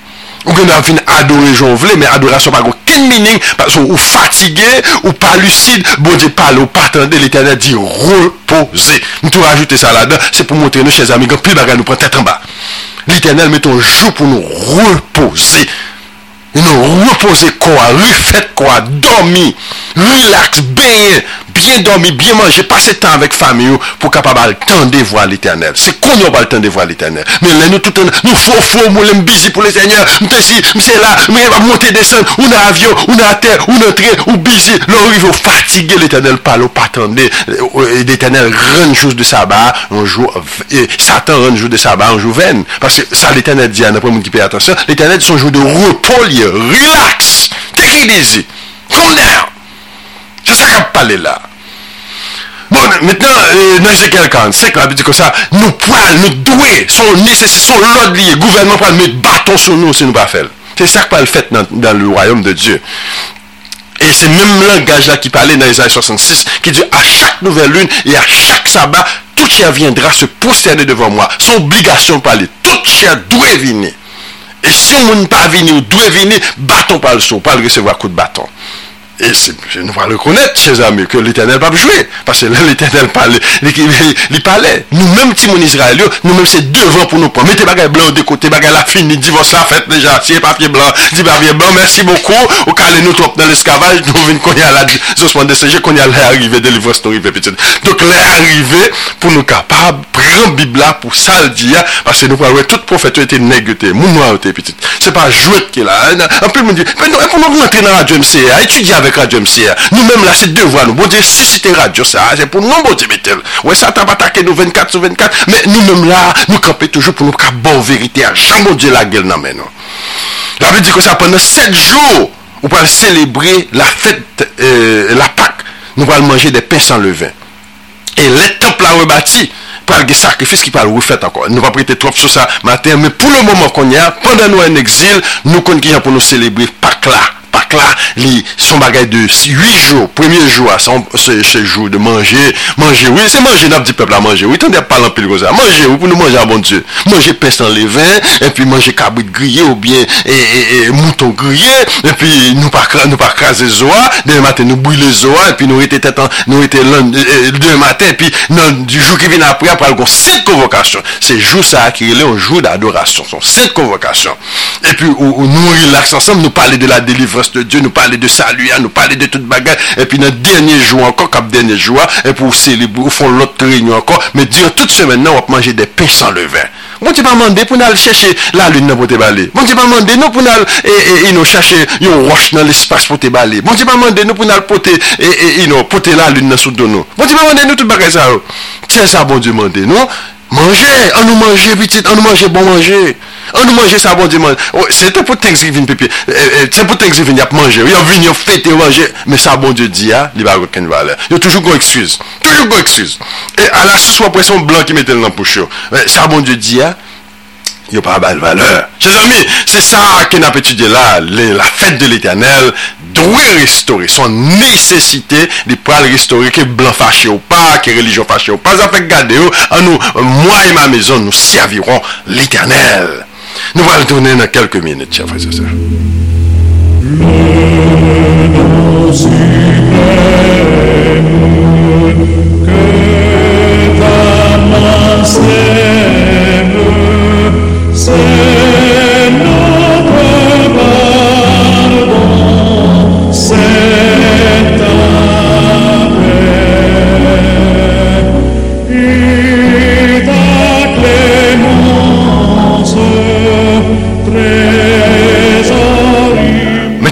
Ou gen nan fin adore joun vle, men adorasyon pa kon ken mining, pasou ou fatige, ou pa lucide, bon di pale, ou patande, l'Eternel di repose. Nou tou rajoute sa la dan, se pou montre nou chèz amigan, pi baga nou pren tèt an ba. L'Eternel meton jou pou nou repose. Nou repose kwa, refet kwa, dormi, relax, beye, bien dormi, bien manger, passer temps avec famille pour capable de voir l'éternel. C'est qu'on n'a pas le temps de voir l'éternel. Mais là, nous, tout, nous, faux, faux, nous, sommes pour le Seigneur. Nous, ici, c'est là, mais va monter, descendre, ou dans avion, ou terre, ou dans train, ou busy. Là, faut fatiguer l'éternel, pas l'eau, pas attendre. L'éternel rend de sabbat, un jour, et Satan rend jour de sabbat, un jour vaine. Parce que ça, l'éternel dit, après, mon qui paye attention, l'éternel son jour de repos, relax. Take it easy. Calm down. C'est ça qu'on parle là. Bon, maintenant, euh, dans Ézéchiel 45, la Bible dit comme ça, nous poils, nous doués, sont nécessaires, sont l'ordre lié. Gouvernement pour mettre bâton sur nous si nous pas faire. C'est ça qu'on le fait dans, le royaume de Dieu. Et c'est même langage là qui parlait dans Isaïe 66, qui dit à chaque nouvelle lune et à chaque sabbat, tout chien viendra se prosterner devant moi. Son obligation parler. Tout chien doit venir. Et si on ne pas venir, doit venir, bâton par le son, pas le recevoir coup de bâton. Et nous allons reconnaître, chers amis, que l'Éternel va jouer. Parce que l'Éternel parlait. il parlait. Nous-mêmes, Timon Israël, nous-mêmes, c'est devant pour nous prendre. Mettez bagaille blanc de côté, bagaille la fini, divorce la fête déjà, Si papier blanc, dis papier blanc, merci beaucoup. Au cas nous trop dans l'esclavage, nous venons qu'on y a la zospande de qu'on y a l'arrivée, délivrance, nous arrivée, petite. Donc, l'arrivée, pour nous capables, ran bibla pou sal diya, pase nou kwa wè tout profet yo ete negyote, moun nou a ote petit. Se pa jwet ke la, anpil moun di, pen nou, anpil nou rentre nan radyo MCA, etudye avèk radyo MCA, nou mèm la se devwa nou, bon diye si si te radyo sa, se pou nou bon diye metel, wè sa ta batake nou 24 sou 24, men nou mèm la, nou kapè toujou pou nou ka bon verite a jan bon diye la gel nan men nou. La ve di kon sa pwene 7 jou, ou pal celebre la fète, euh, la pak, nou pal manje de pen san levain. E le temple a rebati, pral ge sakrifis ki pral refet ankon. Nou pa prete trop sou sa mater, men pou le mouman kon ya, pandan nou en exil, nou kon ki jan pou nou selebri pak la. pak la, li son bagay de 8 jou, premye jou a son, se, se jou de manje, manje ou, se manje nap di pepl a manje ou, tan de palan pil goza, manje ou pou nou manje a bon dieu, manje pestan le vin, epi manje kabrit griye ou bien e, e, e, mouton griye, epi nou pa, pa kaze zoa, den maten nou bouyle zoa, epi nou ete tetan, nou ete lon, den maten, epi nan di jou ki vin apri apal kon set konvokasyon, se jou sa akirele ou jou d'adorasyon, son set konvokasyon, epi ou, ou nou relax ansam, nou pale de la delivre présence de Dieu, nous parler de salut, nous parler de toute bagarre. Et puis, dans le dernier jour encore, comme dernier jour, et pour célébrer, font l'autre réunion encore. Mais dire toute semaine, on va manger des pains sans levain. Bon, tu pas demander pour aller chercher la lune dans te balai. Bon, tu pas demander non pour et, nous chercher une roche dans l'espace pour te balayer. Bon, tu pas demander nous pour nous porter et, nous porter la lune dans sous de nous. Bon, tu pas demander nous toute bagarre ça. C'est ça bon Dieu demander, non? Manger, on nous manger petit, on nous manger bon manger. An nou manje sa bon di manje. Oh, se te pou Thanksgiving pepe. Eh, eh, se pou Thanksgiving yap manje. Yo vin yo fete yo manje. Me sa bon di di ya, li ba goken vale. Yo toujou kon ekskuse. Toujou kon ekskuse. E ala sou apresyon blan ki metel nan pouche yo. Eh, sa bon di di ya, yo pa bal valeur. Che zami, se sa ken ap etudye la, la fete de l'Eternel, dwe restore. Son nesesite li pral restore ke blan fache ou pa, ke religion fache ou pa. Zafek gade yo, an nou, mwa e ma mezon nou serviron l'Eternel. Nous allons tourner dans quelques minutes, chers frères et sœurs.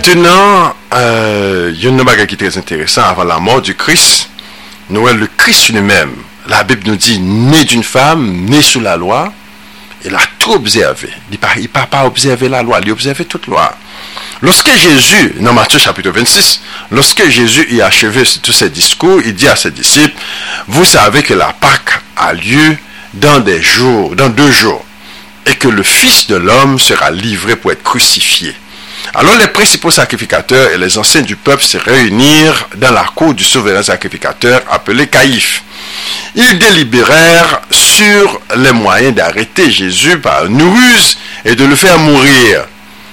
Maintenant, euh, il y a une chose qui est très intéressant avant la mort du Christ. Noël, le Christ lui-même, la Bible nous dit, né d'une femme, né sous la loi, il a tout observé. Il n'a pas observé la loi, il a observé toute loi. Lorsque Jésus, dans Matthieu chapitre 26, lorsque Jésus y a achevé tous ses discours, il dit à ses disciples, vous savez que la Pâque a lieu dans des jours, dans deux jours, et que le Fils de l'homme sera livré pour être crucifié. Alors les principaux sacrificateurs et les anciens du peuple se réunirent dans la cour du souverain sacrificateur appelé Caïphe. Ils délibérèrent sur les moyens d'arrêter Jésus par une ruse et de le faire mourir.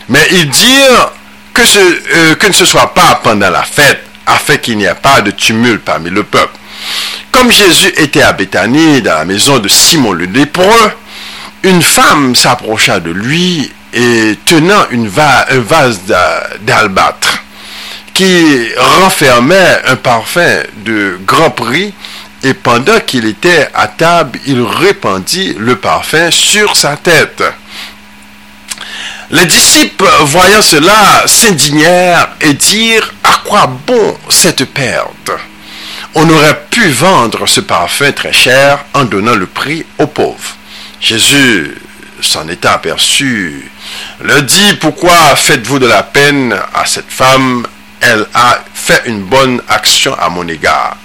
Mais ils dirent que ce, euh, soit pas pendant la fête, afin qu'il n'y ait pas de tumulte parmi le peuple. Comme Jésus était à Béthanie, dans la maison de Simon le lépreux, une femme s'approcha de lui et tenant un vase d'albâtre qui renfermait un parfum de grand prix et pendant qu'il était à table, il répandit le parfum sur sa tête. Les disciples, voyant cela, s'indignèrent et dirent, à quoi bon cette perte? On aurait pu vendre ce parfum très cher en donnant le prix aux pauvres. Jésus s'en était aperçu, leur dit, pourquoi faites-vous de la peine à cette femme? Elle a fait une bonne action à mon égard.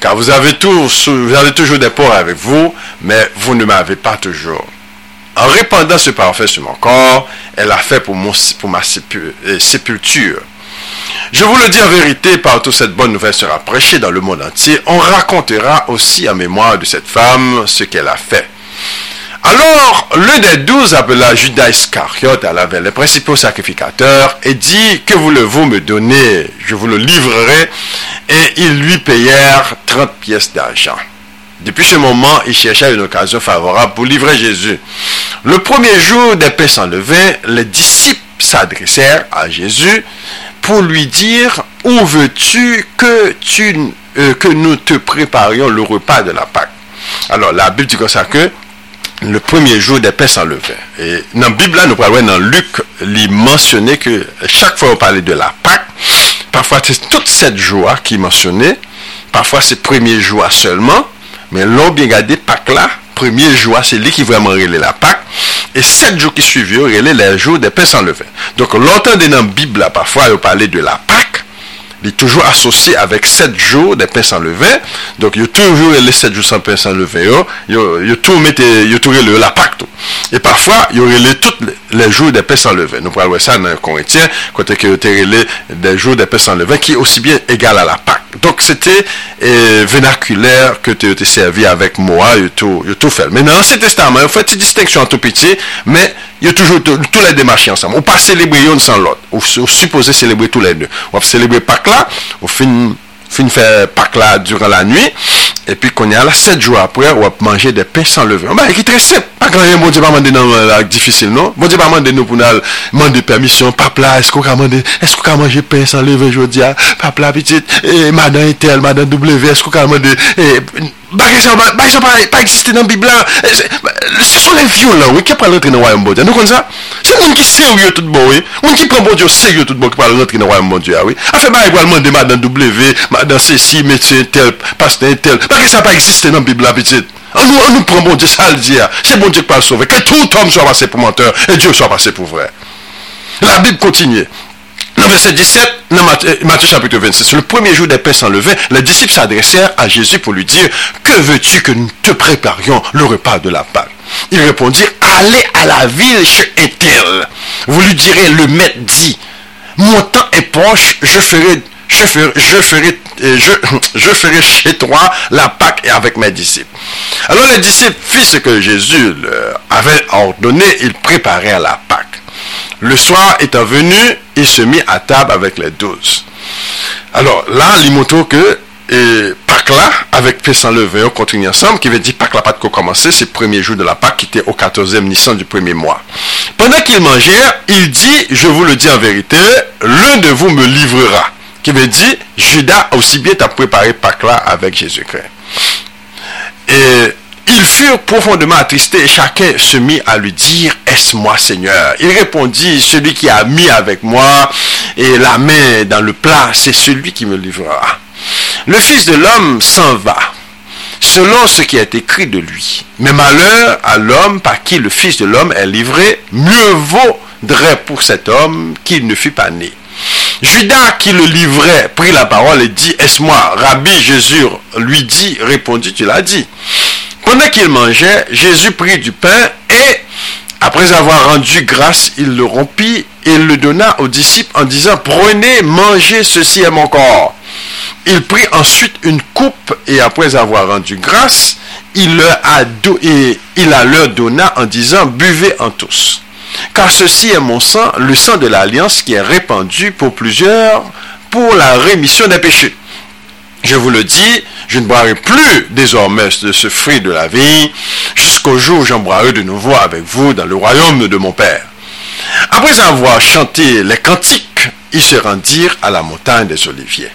Car vous avez, tous, toujours des pauvres avec vous, mais vous ne m'avez pas toujours. En répandant ce parfum sur mon corps, elle a fait pour, mon, pour ma euh, sépulture. Je vous le dis en vérité, partout cette bonne nouvelle sera prêchée dans le monde entier, on racontera aussi en mémoire de cette femme ce qu'elle a fait. Alors, l'un des douze appela Judas Iscariote, elle avait les principaux sacrificateurs, et dit, que voulez-vous me donner? Je vous le livrerai. Et ils lui payèrent 30 pièces d'argent. Depuis ce moment, il chercha une occasion favorable pour livrer Jésus. Le premier jour des paix sans les disciples s'adressèrent à Jésus pour lui dire, où veux-tu que, euh, que nous te préparions le repas de la Pâque? Alors, la Bible dit comme ça que le premier jour des paix sans levain. Et dans la Bible, nous parlons dans Luc, il mentionnait que chaque fois on parlait de la Pâque, parfois c'est toutes sept jours qui mentionnaient, parfois c'est premier jour seulement, mais l'on bien gardé Pâque là, premier jour, c'est lui qui vraiment relait la Pâque, et sept jours qui suivirent, relait les jours des paix sans levain. Donc longtemps dans la Bible, parfois on parlait de la Pâque, il est toujours associé avec sept jours de pain sans levain. Donc, il toujou e le 7 jou san pe san leve yo, yo tou mette, yo tou rele la pak tou. E pafwa, yo rele tout le jou de pe san leve. Nou pral wè sa nan kontien, kote ki yo te rele de jou de pe san leve, ki osibye egal a la pak. Donk sete venakuler ke te yo te servi avèk moa, yo tou fel. Men nan se testaman, yo fè ti disteksyon an tou piti, men yo toujou tou la demache ansam. Ou pa selebri yon san lot. Ou suppose selebri tou la dè. Ou ap selebri pak la, ou fin... fin fè pak la duran la nwi, epi konye ala 7 jou apre, wap manje de pen san leve. Mba, ki tre sep, pak la yon bon di pa mande nan lak difisil, non? Bon di pa mande nou pou nan mande permisyon, pap la, esko ka mande, esko ka manje pen san leve jodi ya, pap la pitit, e, madan etel, madan w, esko ka mande, e, Bagay sa pa eksiste nan bibla. Eh, se Son le violan wè Kè pral rentre nan wayan bon diya Nou kon sa Se moun ki seryo tout bon wè Moun ki pran bon diyo seryo tout bon ki pral rentre nan wayan bon diya ah, wè Afe ba e gwal mande madan W Madan sesi, metsen tel, pasten tel. Bagay sa pa eksiste nan bibla pitit An nou pran bon diya sal diya ah. Se bon ki kpal sove Ke tout om so apase pou menteur E diyo so apase pou vre La bib kontinye Dans verset 17, dans Matthieu chapitre 26, le premier jour des pains sans les disciples s'adressèrent à Jésus pour lui dire, que veux-tu que nous te préparions le repas de la Pâque? Il répondit, allez à la ville chez Ethel. Vous lui direz, le maître dit, mon temps est proche, je ferai je ferai, je ferai, je, je ferai chez toi la Pâque avec mes disciples. Alors les disciples firent ce que Jésus avait ordonné, ils préparèrent la Pâque. Le soir étant venu, il se mit à table avec les douze. Alors là, montre que et Pâques là, avec paix sans levain, on continue ensemble, qui veut dire Pâques là pas de commencer, c'est le premier jour de la Pâque qui était au 14e Nissan du premier mois. Pendant qu'ils mangeaient, il dit, je vous le dis en vérité, l'un de vous me livrera. Qui veut dire, Judas aussi bien t'a préparé Pâques là avec Jésus-Christ. Ils furent profondément attristés et chacun se mit à lui dire, est-ce moi Seigneur? Il répondit, celui qui a mis avec moi et la main dans le plat, c'est celui qui me livrera. Le Fils de l'homme s'en va, selon ce qui est écrit de lui. Mais malheur à l'homme par qui le Fils de l'homme est livré, mieux vaudrait pour cet homme qu'il ne fût pas né. Judas qui le livrait prit la parole et dit, est-ce moi? Rabbi Jésus lui dit, répondit, tu l'as dit. Pendant qu'il mangeait, Jésus prit du pain et, après avoir rendu grâce, il le rompit et le donna aux disciples en disant, prenez, mangez, ceci est mon corps. Il prit ensuite une coupe et après avoir rendu grâce, il, leur a la leur donna en disant, buvez en tous. Car ceci est mon sang, le sang de l'alliance qui est répandu pour plusieurs pour la rémission des péchés. Je vous le dis, je ne boirai plus désormais de ce fruit de la vie, jusqu'au jour où j'en boirai de nouveau avec vous dans le royaume de mon Père. Après avoir chanté les cantiques ils se rendirent à la montagne des Oliviers.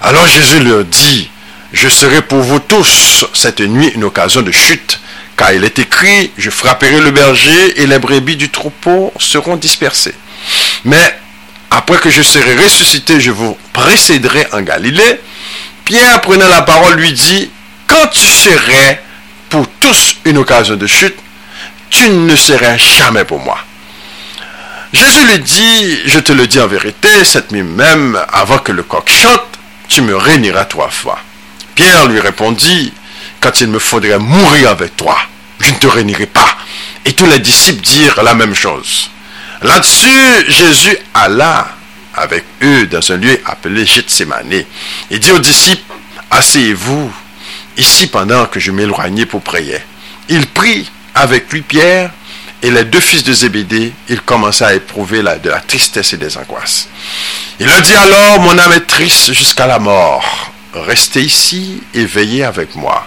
Alors Jésus leur dit, je serai pour vous tous cette nuit une occasion de chute, car il est écrit, je frapperai le berger et les brebis du troupeau seront dispersées. Mais après que je serai ressuscité, je vous précéderai en Galilée. Pierre, prenant la parole, lui dit, quand tu serais pour tous une occasion de chute, tu ne serais jamais pour moi. Jésus lui dit, je te le dis en vérité, cette nuit même, avant que le coq chante, tu me réuniras trois fois. Pierre lui répondit, quand il me faudrait mourir avec toi, je ne te réunirai pas. Et tous les disciples dirent la même chose. Là-dessus, Jésus alla avec eux dans un lieu appelé Gethsemane et dit aux disciples, asseyez-vous ici pendant que je m'éloignais pour prier. Il prit avec lui Pierre et les deux fils de Zébédée, il commença à éprouver de la tristesse et des angoisses. Il leur dit alors, mon âme est triste jusqu'à la mort. Restez ici et veillez avec moi.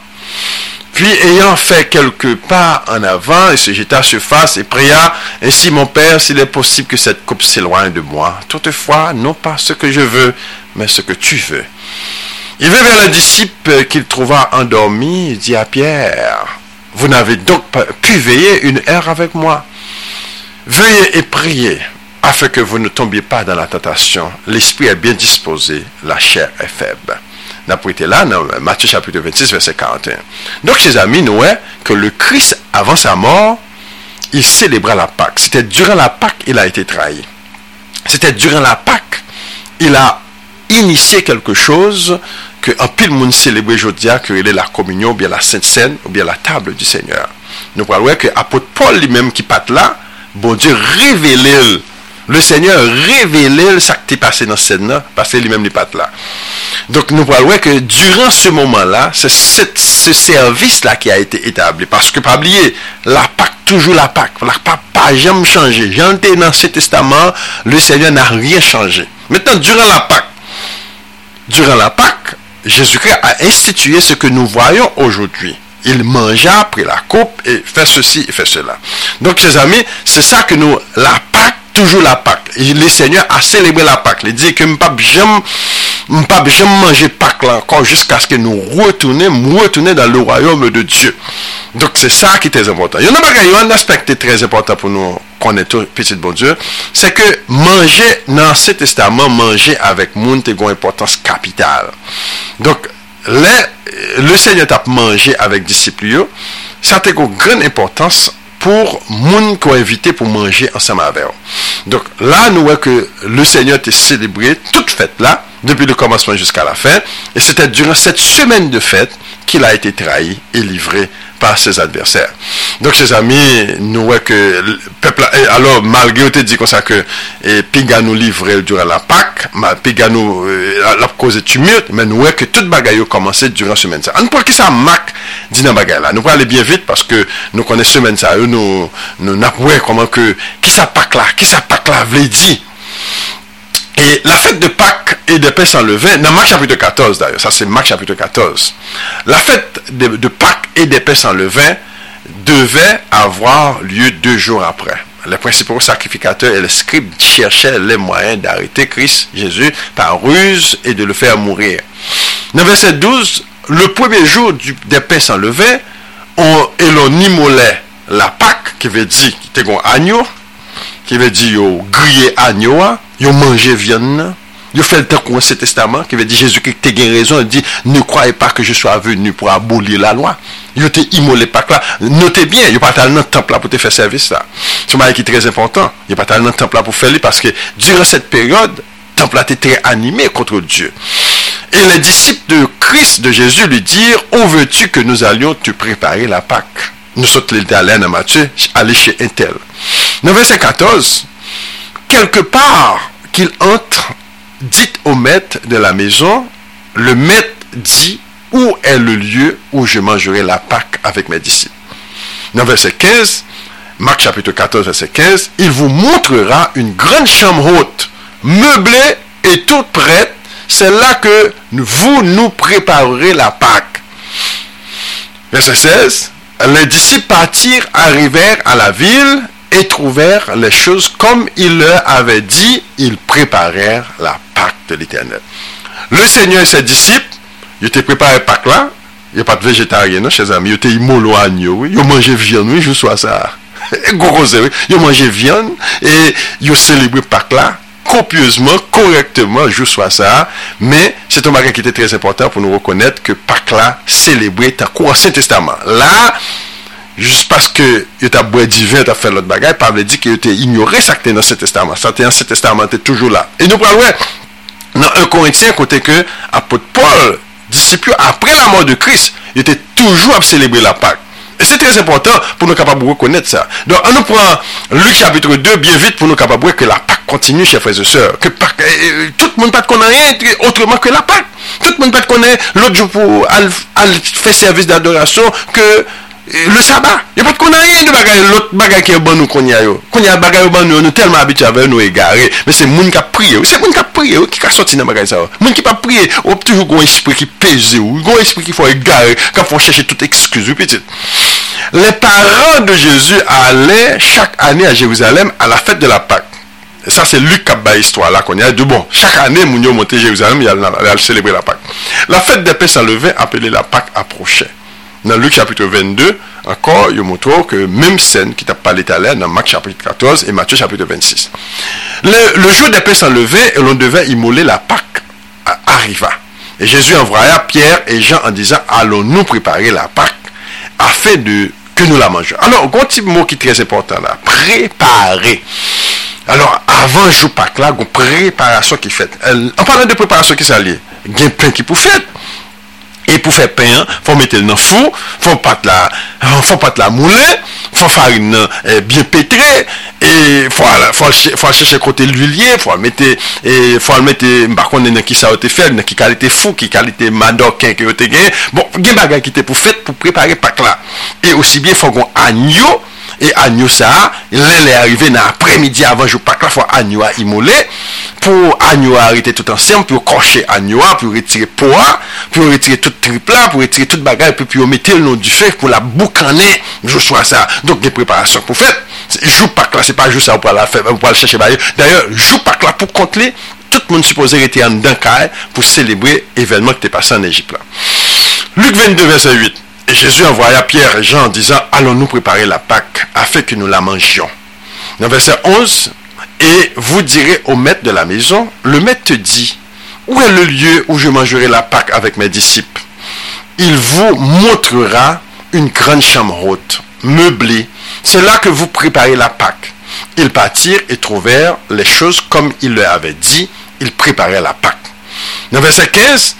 Puis, ayant fait quelques pas en avant, il se jeta sur face et pria, Ainsi mon Père, s'il est possible que cette coupe s'éloigne de moi. Toutefois, non pas ce que je veux, mais ce que tu veux. Il vint vers le disciple qu'il trouva endormi, il dit à Pierre, Vous n'avez donc pas pu veiller une heure avec moi. Veuillez et priez, afin que vous ne tombiez pas dans la tentation. L'esprit est bien disposé, la chair est faible. N'a été là dans Matthieu chapitre 26, verset 41. Donc, chers amis, nous voyons que le Christ, avant sa mort, il célébra la Pâque. C'était durant la Pâque il a été trahi. C'était durant la Pâque il a initié quelque chose que en pile monde célébrait aujourd'hui, que il est la communion, ou bien la Sainte Seine, ou bien la table du Seigneur. Nous voyons que apôtre Paul lui-même qui part là, bon Dieu révélé le Seigneur révélé ce qui est passé dans cette scène parce que lui-même n'est pas là. Donc nous voyons que durant ce moment-là, c'est ce service-là qui a été établi. Parce que, pas oublier, la Pâque, toujours la Pâque. La Pâque n'a jamais changé. J'entends dans ce testament, le Seigneur n'a rien changé. Maintenant, durant la Pâque, durant la Pâque, Jésus-Christ a institué ce que nous voyons aujourd'hui. Il mangea, prit la coupe et fait ceci et fait cela. Donc, chers amis, c'est ça que nous, la Pâque, toujou la pak. Le seigneur a celebre la pak. Le di ke mpap jem, mpap jem manje pak la ankon jiska skè nou retoune, mwotoune dan le royoume de Diyo. Dok se sa ki tez important. Yon nan bagay yon aspek te trez important pou nou konen tou, petit bon Diyo, se ke manje nan se testaman, manje avèk moun te gon importans kapital. Dok, le, le seigneur tap manje avèk disiplio, sa te gon gren importans pour moun qu'on invité pour manger ensemble avec. Donc là, nous voyons que le Seigneur t'a célébré toute fête là, depuis le commencement jusqu'à la fin. Et c'était durant cette semaine de fête qu'il a été trahi et livré par ses adversaires. Donc, ses amis, nous voyons que le peuple, alors, malgré on te dit comme ça que Piga nous livrait durant la Pâque, Piga nous euh, a causé tumulte, mais nous voyons que toute bagaille a commencé durant la semaine. On pour qui ça marque, dit dans bagaille là. Nous allons aller bien vite parce que nous connaissons semaine ça, nous, nous, nous, comment que, qui ça Pâque là, qui ça Pâque là, vous dit. Et la fête de Pâques et de pain sans levain, dans Marc chapitre 14 d'ailleurs, ça c'est Marc chapitre 14, la fête de, Pâques et des pains sans levain devait avoir lieu deux jours après. Les principaux sacrificateurs et les scribes cherchaient les moyens d'arrêter Christ, Jésus, par ruse et de le faire mourir. Dans verset 12, le premier jour du, des pains sans levain, on, et l'on immolait la Pâque, qui veut dire, qui était un agneau, qui veut dire, grillé agneau, Ils mangé viande. Ils fait le temps qu'on ce testament qui veut dire Jésus qui a raison. Il dit ne croyez pas que je sois venu pour abolir la loi. Ils ont immolé pas là. Notez bien, ils pas dans le temple là pour te faire service là. C'est un qui est très important. Ils pas dans le temple là pour faire parce que durant cette période, le temple été très animé contre Dieu. Et les disciples de Christ, de Jésus, lui dirent, où veux-tu que nous allions te préparer la Pâque? Nous sommes allés à Matthieu, aller chez un tel. Dans verset 14, quelque part qu'il entre, dit au maître de la maison, le maître dit, où est le lieu où je mangerai la Pâque avec mes disciples? Dans verset 15, Marc chapitre 14, verset 15, il vous montrera une grande chambre haute, meublée et toute prête. C'est là que vous nous préparerez la Pâque. Verset 16, les disciples partirent, arrivèrent à la ville et trouvèrent les choses comme il leur avait dit, ils préparèrent la Pâque de l'Éternel. Le Seigneur et ses disciples, ils étaient préparés Pâque là, il n'y a pas de végétarien, non, chers amis, ils étaient immolo agneau, ils mangeaient viande, oui, je sois ça. Ils mangeaient viande et ils célébré Pâque là, copieusement, correctement, jusqu'à ça. Mais c'est un mariage qui était très important pour nous reconnaître que Pâques là, célébré, t'as cours Ancien Testament. Là, Jus paske yo ta bwe divin ta fè lot bagay, Pavle di ki yo te ignorè sa ki te nan se testaman. Sa te nan se testaman te toujou la. E nou pral wè, nan 1 Korintien kote ke apot Paul, disipyo apre la mò de Kris, yo te toujou ap celebre la Pâk. c'est très important pour nous capables de reconnaître ça. Donc, on nous prend Luc chapitre 2 bien vite pour nous capables de que la Pâque continue, chers frères et sœurs. Que Pâque, euh, tout le monde pas connaît rien autrement que la Pâque. Tout le monde pas connaît l'autre jour pour aller faire service d'adoration que le Shabbat. Il n'y a pas de rien de bagaille, l'autre bagaille qui est bon nous qu'on y a. Qu'on y a bagaille bon nous, nous tellement habitués avec nous égarés. Mais c'est moun qui a prié. C'est moun qui a prié qui a sorti dans bagaille ça. Moun qui pas prié, ou toujours un esprit qui pèse ou un esprit qui faut égarer, qui faut chercher toute excuse ou petit. Les parents de Jésus allaient chaque année à Jérusalem à la fête de la Pâque. Et ça, c'est Luc qui a histoire là qu'on y a. De bon, chaque année, Mounio montait Jérusalem, il allait célébrer la Pâque. La fête des Pères levée appelée la Pâque, approchait. nan Luke chapitre 22, ankor yo mwotro ke mem sen ki tap pale talè nan Mark chapitre 14 et Matthieu chapitre 26. Le, le jour des pèses enlevés, l'on devait immoler la Pâque, arriva. Et Jésus envoya Pierre et Jean en disant, allons-nous préparer la Pâque afin de, que nous la mangeons. Alors, un petit mot qui est très important là, préparer. Alors, avant jour Pâque là, une préparation qui est faite. En parlant de préparation qui s'allie, il y a plein qui peut faire. E pou fè pen, fò metel nan fou, fò pat la, la moulè, fò farin nan eh, bien petre, fò al chèche kote l'huilye, fò al mette, mba konnen nan ki sa yo te fèl, nan ki kalite fou, ki kalite madoken ki yo te gen, bon, gen bagay ki te pou fèt pou prepare pak la. E osibye fò kon anyo, E anyo sa, lè lè arrive nan apremidi avan jou pak la fwa anyo a imole, pou anyo a rete tout ansem, pou koche anyo a, pou retire poa, pou retire tout tripla, pou retire tout bagay, pou pou yo mette l nou di fek pou la boukane jou swa sa. Donk de preparasyon pou fet, jou pak la, se pa jou sa ou pa la fè, ou pa la chèche baye. D'ayor, jou pak la pou kont li, tout moun suppose rete an dan kae pou celebre evenman ki te pase an Egypt la. Luke 22, verset 8. Et Jésus envoya Pierre et Jean en disant, allons-nous préparer la Pâque afin que nous la mangions? Dans verset 11, et vous direz au maître de la maison, le maître te dit, où est le lieu où je mangerai la Pâque avec mes disciples? Il vous montrera une grande chambre haute, meublée. C'est là que vous préparez la Pâque. Ils partirent et trouvèrent les choses comme il leur avait dit. Ils préparaient la Pâque. Dans verset 15,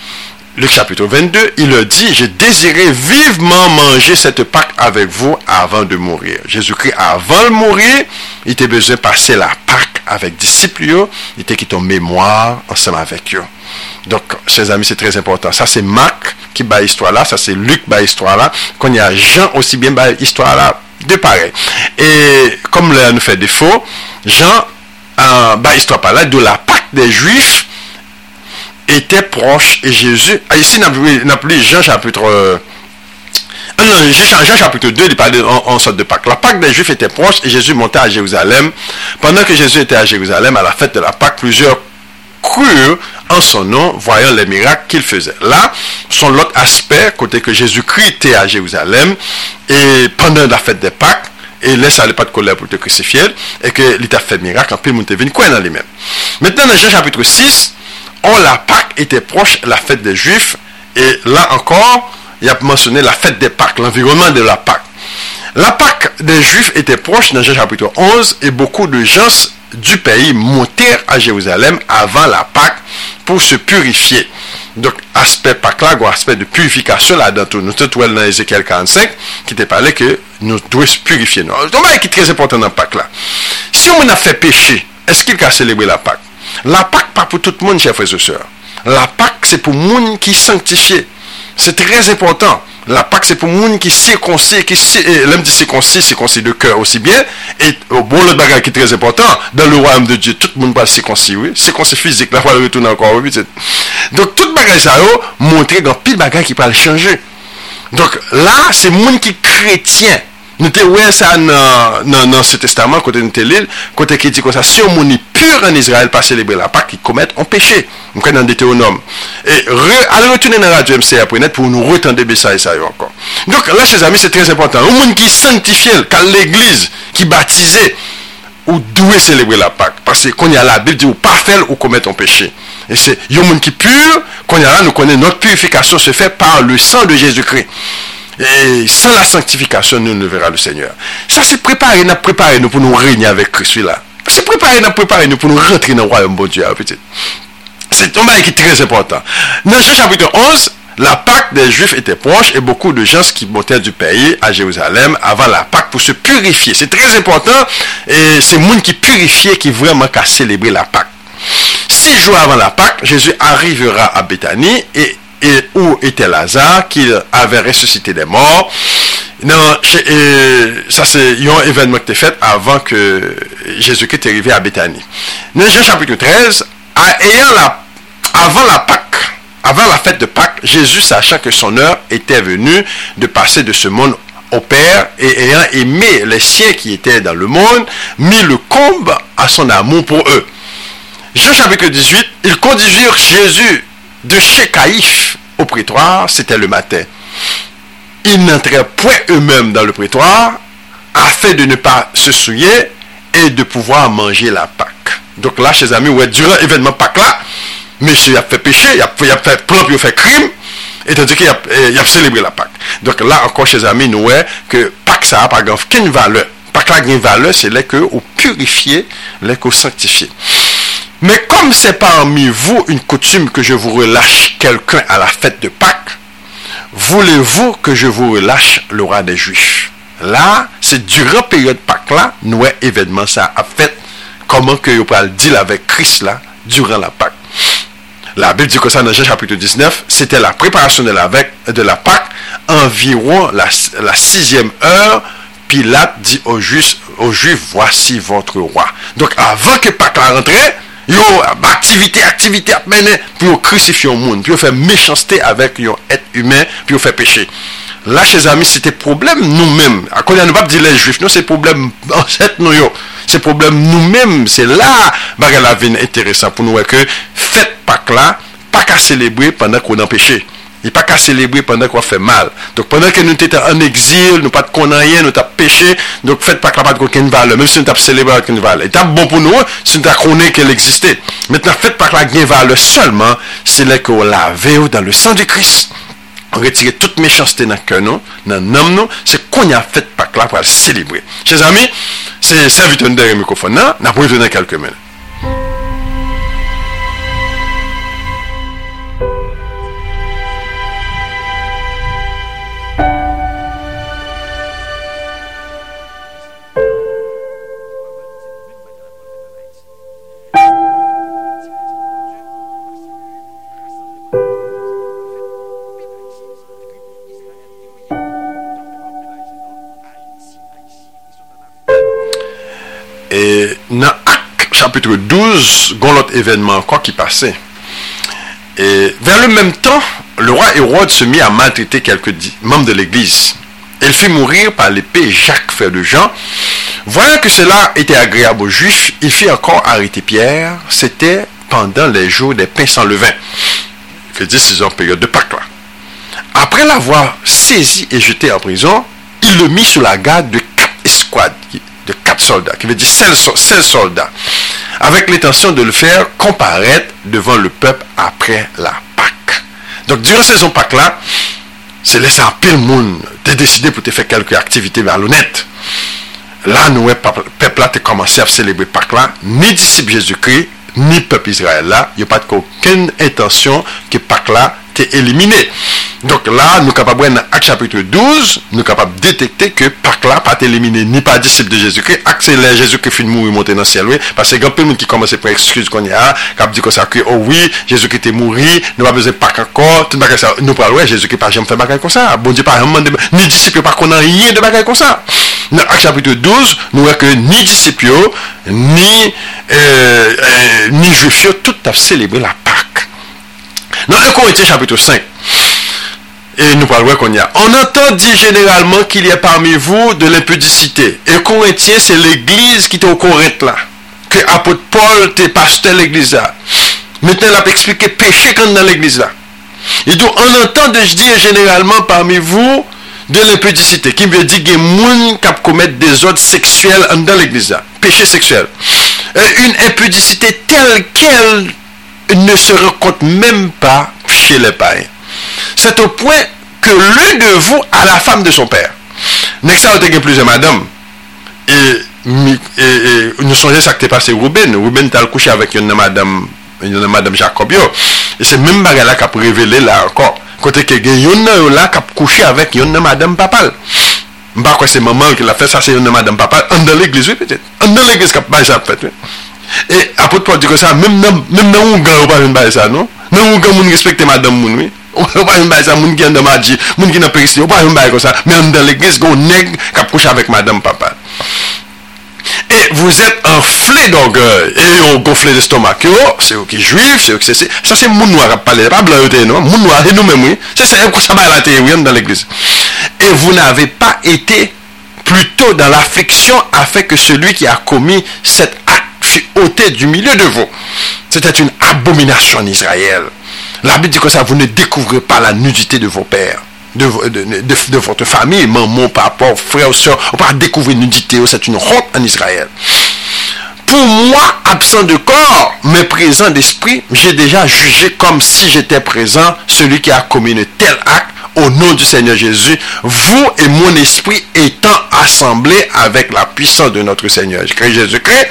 le chapitre 22, il leur dit, j'ai désiré vivement manger cette Pâque avec vous avant de mourir. Jésus-Christ, avant de mourir, il était besoin de passer la Pâque avec disciples, il était qui en mémoire ensemble avec eux. Donc, chers amis, c'est très important. Ça, c'est Marc qui bat l'histoire là, ça c'est Luc bat l'histoire là, qu'on y a Jean aussi bien bat l'histoire là, de pareil. Et comme là nous fait défaut, Jean euh, bat l'histoire par là de la Pâque des Juifs était proche et Jésus, ah, ici, n'a plus Jean chapitre, euh, non, Jean chapitre 2, il parlait en, sorte de Pâque. La Pâque des Juifs était proche et Jésus montait à Jérusalem. Pendant que Jésus était à Jérusalem, à la fête de la Pâque, plusieurs crurent en son nom, voyant les miracles qu'il faisait. Là, son l'autre aspect, côté que Jésus-Christ était à Jérusalem, et pendant la fête des Pâques, et laisse aller pas de colère pour te crucifier, et que l'État fait miracle, en plus, il venu quoi dans les mêmes. Maintenant, dans Jean chapitre 6, on la Pâque était proche la fête des Juifs. Et là encore, il a mentionné la fête des Pâques, l'environnement de la Pâque. La Pâque des Juifs était proche dans Jean chapitre 11 et beaucoup de gens du pays montèrent à Jérusalem avant la Pâque pour se purifier. Donc, aspect Pâque là, aspect de purification là dans tout. Nous sommes dans Ézéchiel 45 qui te parlait que nous devons se purifier. Donc, qui est très important dans Pâque là. Si on a fait péché, est-ce qu'il a célébré la Pâque? La Pâque, pas pour tout le monde, chers frères et sœurs. La Pâque, c'est pour le monde qui est sanctifié. C'est très important. La Pâque, c'est pour le monde qui circoncis, qui l'homme dit circoncis, circoncis de cœur aussi bien. Et au bon, le bagage qui est très important, dans le royaume de Dieu, tout le monde va circoncis, oui. Circoncis physique, la fois le retourne encore. Donc, tout bagage ça, montrer dans pile bagage qui peut changer. Donc, là, c'est le monde qui est chrétien Nou te wè sa nan se testaman kote nou te lil, kote ki di kon sa, si yon mouni pur an Israel pa celebre la Pâk, ki komet an peche. Mwen kwen nan Deutéronome. E al retounen nan Radio MC apre net pou nou retende besa e sa yo ankon. Donk la se zami, se trez important. Ou moun ki sanctifiel, kal l'Eglise, ki batize, ou dwe celebre la Pâk. Pase kon ya la Bil di ou pa fel ou komet an peche. E se yon moun ki pur, kon ya la nou konen not purifikasyon se fe par le san de Jésus-Christ. Et sans la sanctification, nous ne verra le Seigneur. Ça, c'est préparer, nous préparer nous pour nous régner avec Christ là. C'est préparer, nous préparer nous pour nous rentrer dans le royaume de Dieu. C'est un bail qui est très important. Dans Jean chapitre 11, la Pâque des Juifs était proche et beaucoup de gens qui montaient du pays à Jérusalem avant la Pâque pour se purifier. C'est très important et c'est le monde qui purifiait qui vraiment qu'à célébrer la Pâque. Six jours avant la Pâque, Jésus arrivera à Béthanie et et où était Lazare, qui avait ressuscité des morts. Non, ça c'est un événement qui était fait avant que Jésus-Christ est arrivé à Bethanie. Dans Jean chapitre 13, ayant la, avant la Pâque, avant la fête de Pâques, Jésus, sachant que son heure était venue de passer de ce monde au Père et ayant aimé les siens qui étaient dans le monde, mit le comble à son amour pour eux. Jean chapitre 18, ils conduisirent Jésus de chez Caïphe au prétoire, c'était le matin. Ils n'entraient point eux-mêmes dans le prétoire afin de ne pas se souiller et de pouvoir manger la Pâque. Donc là, chers amis, ouais, durant l'événement Pâque là, monsieur a fait péché, il a, a fait plan, il a fait crime, et tandis qu'il a, a, célébré la Pâque. Donc là encore, chers amis, nous voyons que Pâque, ça n'a pas grand, qu'une valeur. Pâque là, une valeur, c'est là que vous purifiez, là que vous sanctifiez. Mais comme c'est parmi vous une coutume que je vous relâche quelqu'un à la fête de Pâques, voulez-vous que je vous relâche le roi des Juifs? Là, c'est durant la période Pâques là, nous événement ça a fait. Comment que vous pouvez le dire avec Christ là, durant la Pâque. La Bible dit que ça dans Jean chapitre 19, c'était la préparation de la, de la Pâque, environ la, la sixième heure. Pilate dit aux Juifs, aux Juifs, voici votre roi. Donc avant que Pâques la rentrée, yo aktivite, aktivite ap mene, pou yo krusifyon moun, pou yo fè méchanstè avèk yon et humè, pou yo fè péché. La, chèz amis, se te problem nou mèm. Akon yon wap di lè juif, nou se problem anset nou yo. Se problem nou mèm, se la bagè la vin enteresan pou nou wè ke fèt pak la, pak a celebrè pandan kon an péché. Il pas qu'à célébrer pendant qu'on fait mal. Donc pendant que nous étions en exil, nous pas de rien, nous avons péché, donc faites pas capable qu'aucune valeur, même si nous avons célébré aucune valeur. Et bon pour nous, si nous avons connu qu'elle existait. Maintenant, faites pas qu'aucune valeur seulement, c'est là qu'on lave dans le sang du Christ. On retire toute méchanceté dans le cœur, non? dans l'âme, nous, non? c'est qu'on a fait pas là pour célébrer. Chers amis, c'est un serviteur de microphone, nous avons dans quelques minutes. Chapitre 12, il y a l'autre événement encore qui passait. Et vers le même temps, le roi Hérode se mit à maltraiter quelques membres de l'église. Il fit mourir par l'épée Jacques, frère de Jean. Voyant que cela était agréable aux Juifs, il fit encore arrêter Pierre. C'était pendant les jours des pains sans levain. Il fait 16 ans, période de Pâques. Après l'avoir saisi et jeté en prison, il le mit sous la garde de quatre escouades de quatre soldats, qui veut dire 16 soldats, avec l'intention de le faire comparaître devant le peuple après la Pâque. Donc, durant saison Pâque-là, c'est laissé un pile monde de décider pour te faire quelques activités malhonnêtes. Là, nous, le peuple là, commencé à célébrer Pâque-là, ni disciples Jésus-Christ, ni peuple Israël là, il n'y a pas aucune intention que Pâques là t'est éliminé. Donc là, nous capables dans Acte chapitre 12, nous capables détecter que Pâques là pas éliminé ni pas disciple de Jésus-Christ, accélère Jésus-Christ fin mourir monter dans le ciel, oui, parce que grand peu monde qui commence par excuse qu'on y a, qui dit que ça que oh oui, Jésus-Christ est mort, nous pas besoin Pâques encore, tout bagarre ça, nous parlons ouais, Jésus-Christ pas jamais fait bagarre comme ça. Bon Dieu pas demander ni disciple pas qu'on a rien de bagarre comme ça. Dans Acte chapitre 12, nous voyons que ni disciples, ni, euh, euh, ni juifs, tout a célébré la Pâque. Dans 1 Corinthiens chapitre 5, Et nous parlons qu'on y a. On entend dire généralement qu'il y a parmi vous de l'impudicité. Et Corinthien, c'est l'église qui est au Corinthe là. Que apôtre Paul était pasteur l'église là. Maintenant, il a expliqué péché quand dans l'église là. Et donc, on entend dire généralement parmi vous de l'impudicité, qui veut dire que moun cap commettent des ordres sexuels dans l'église, péché sexuel. Une impudicité telle qu'elle ne se rencontre même pas chez les païens. C'est au point que l'un de vous a la femme de son père. Nexa a été plusieurs madame. Et, et, nous songeons ça qui est passé Ruben. Ruben t'a couché avec une madame, une madame Jacobio. Et c'est même bagarre là a révélé là encore. Côté que une là qui a couché avec une madame papal. Bah quoi c'est maman qui l'a fait ça c'est une madame papal. Dans l'église oui peut-être. Dans l'église qui a fait. Et apôtre Paul dit que ça, même dans même dans un gars, on pas une ça, non? Dans un gars, on respecte madame moun, oui. On pas une ça, moun qui est dans magie, moun qui n'a pas on pas une bail comme ça. Mais dans l'église, on nègre qui a couché avec madame papa. Et vous êtes enflé d'orgueil et on gonflé d'estomac. Oh, c'est eux qui juifs, c'est eux qui c'est. Ça, c'est moun noir à pas blanc, non? Moun noir, et nous-mêmes, oui. C'est ça, ça va la théorie dans l'église. Et vous n'avez pas été plutôt dans l'affliction afin que celui qui a commis cet acte fut ôté du milieu de vous. C'était une abomination en Israël. La Bible dit que ça, vous ne découvrez pas la nudité de vos pères. De, de, votre famille, maman, papa, frère, soeur, on pas découvrir nudité, c'est une honte en Israël. Pour moi, absent de corps, mais présent d'esprit, j'ai déjà jugé comme si j'étais présent celui qui a commis un tel acte au nom du Seigneur Jésus, vous et mon esprit étant assemblés avec la puissance de notre Seigneur Jésus-Christ,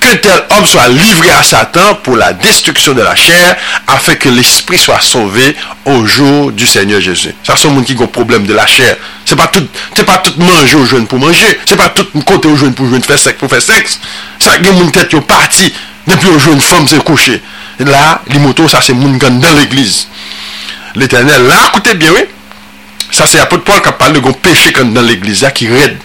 que tel homme soit livré à Satan pour la destruction de la chair, afin que l'esprit soit sauvé au jour du Seigneur Jésus. Ça, c'est monde qui a un problème de la chair. C'est pas tout, c'est pas tout manger au jeune pour manger. C'est pas tout côté au jeune pour faire sexe pour faire sexe. Ça, il y une tête qui parti depuis au jeune femme s'est couché. Là, les motos, ça, c'est monde dans l'église. L'éternel, là, écoutez bien, oui. Ça, c'est l'apôtre Paul qui a parlé de péché dans l'église, qui raide.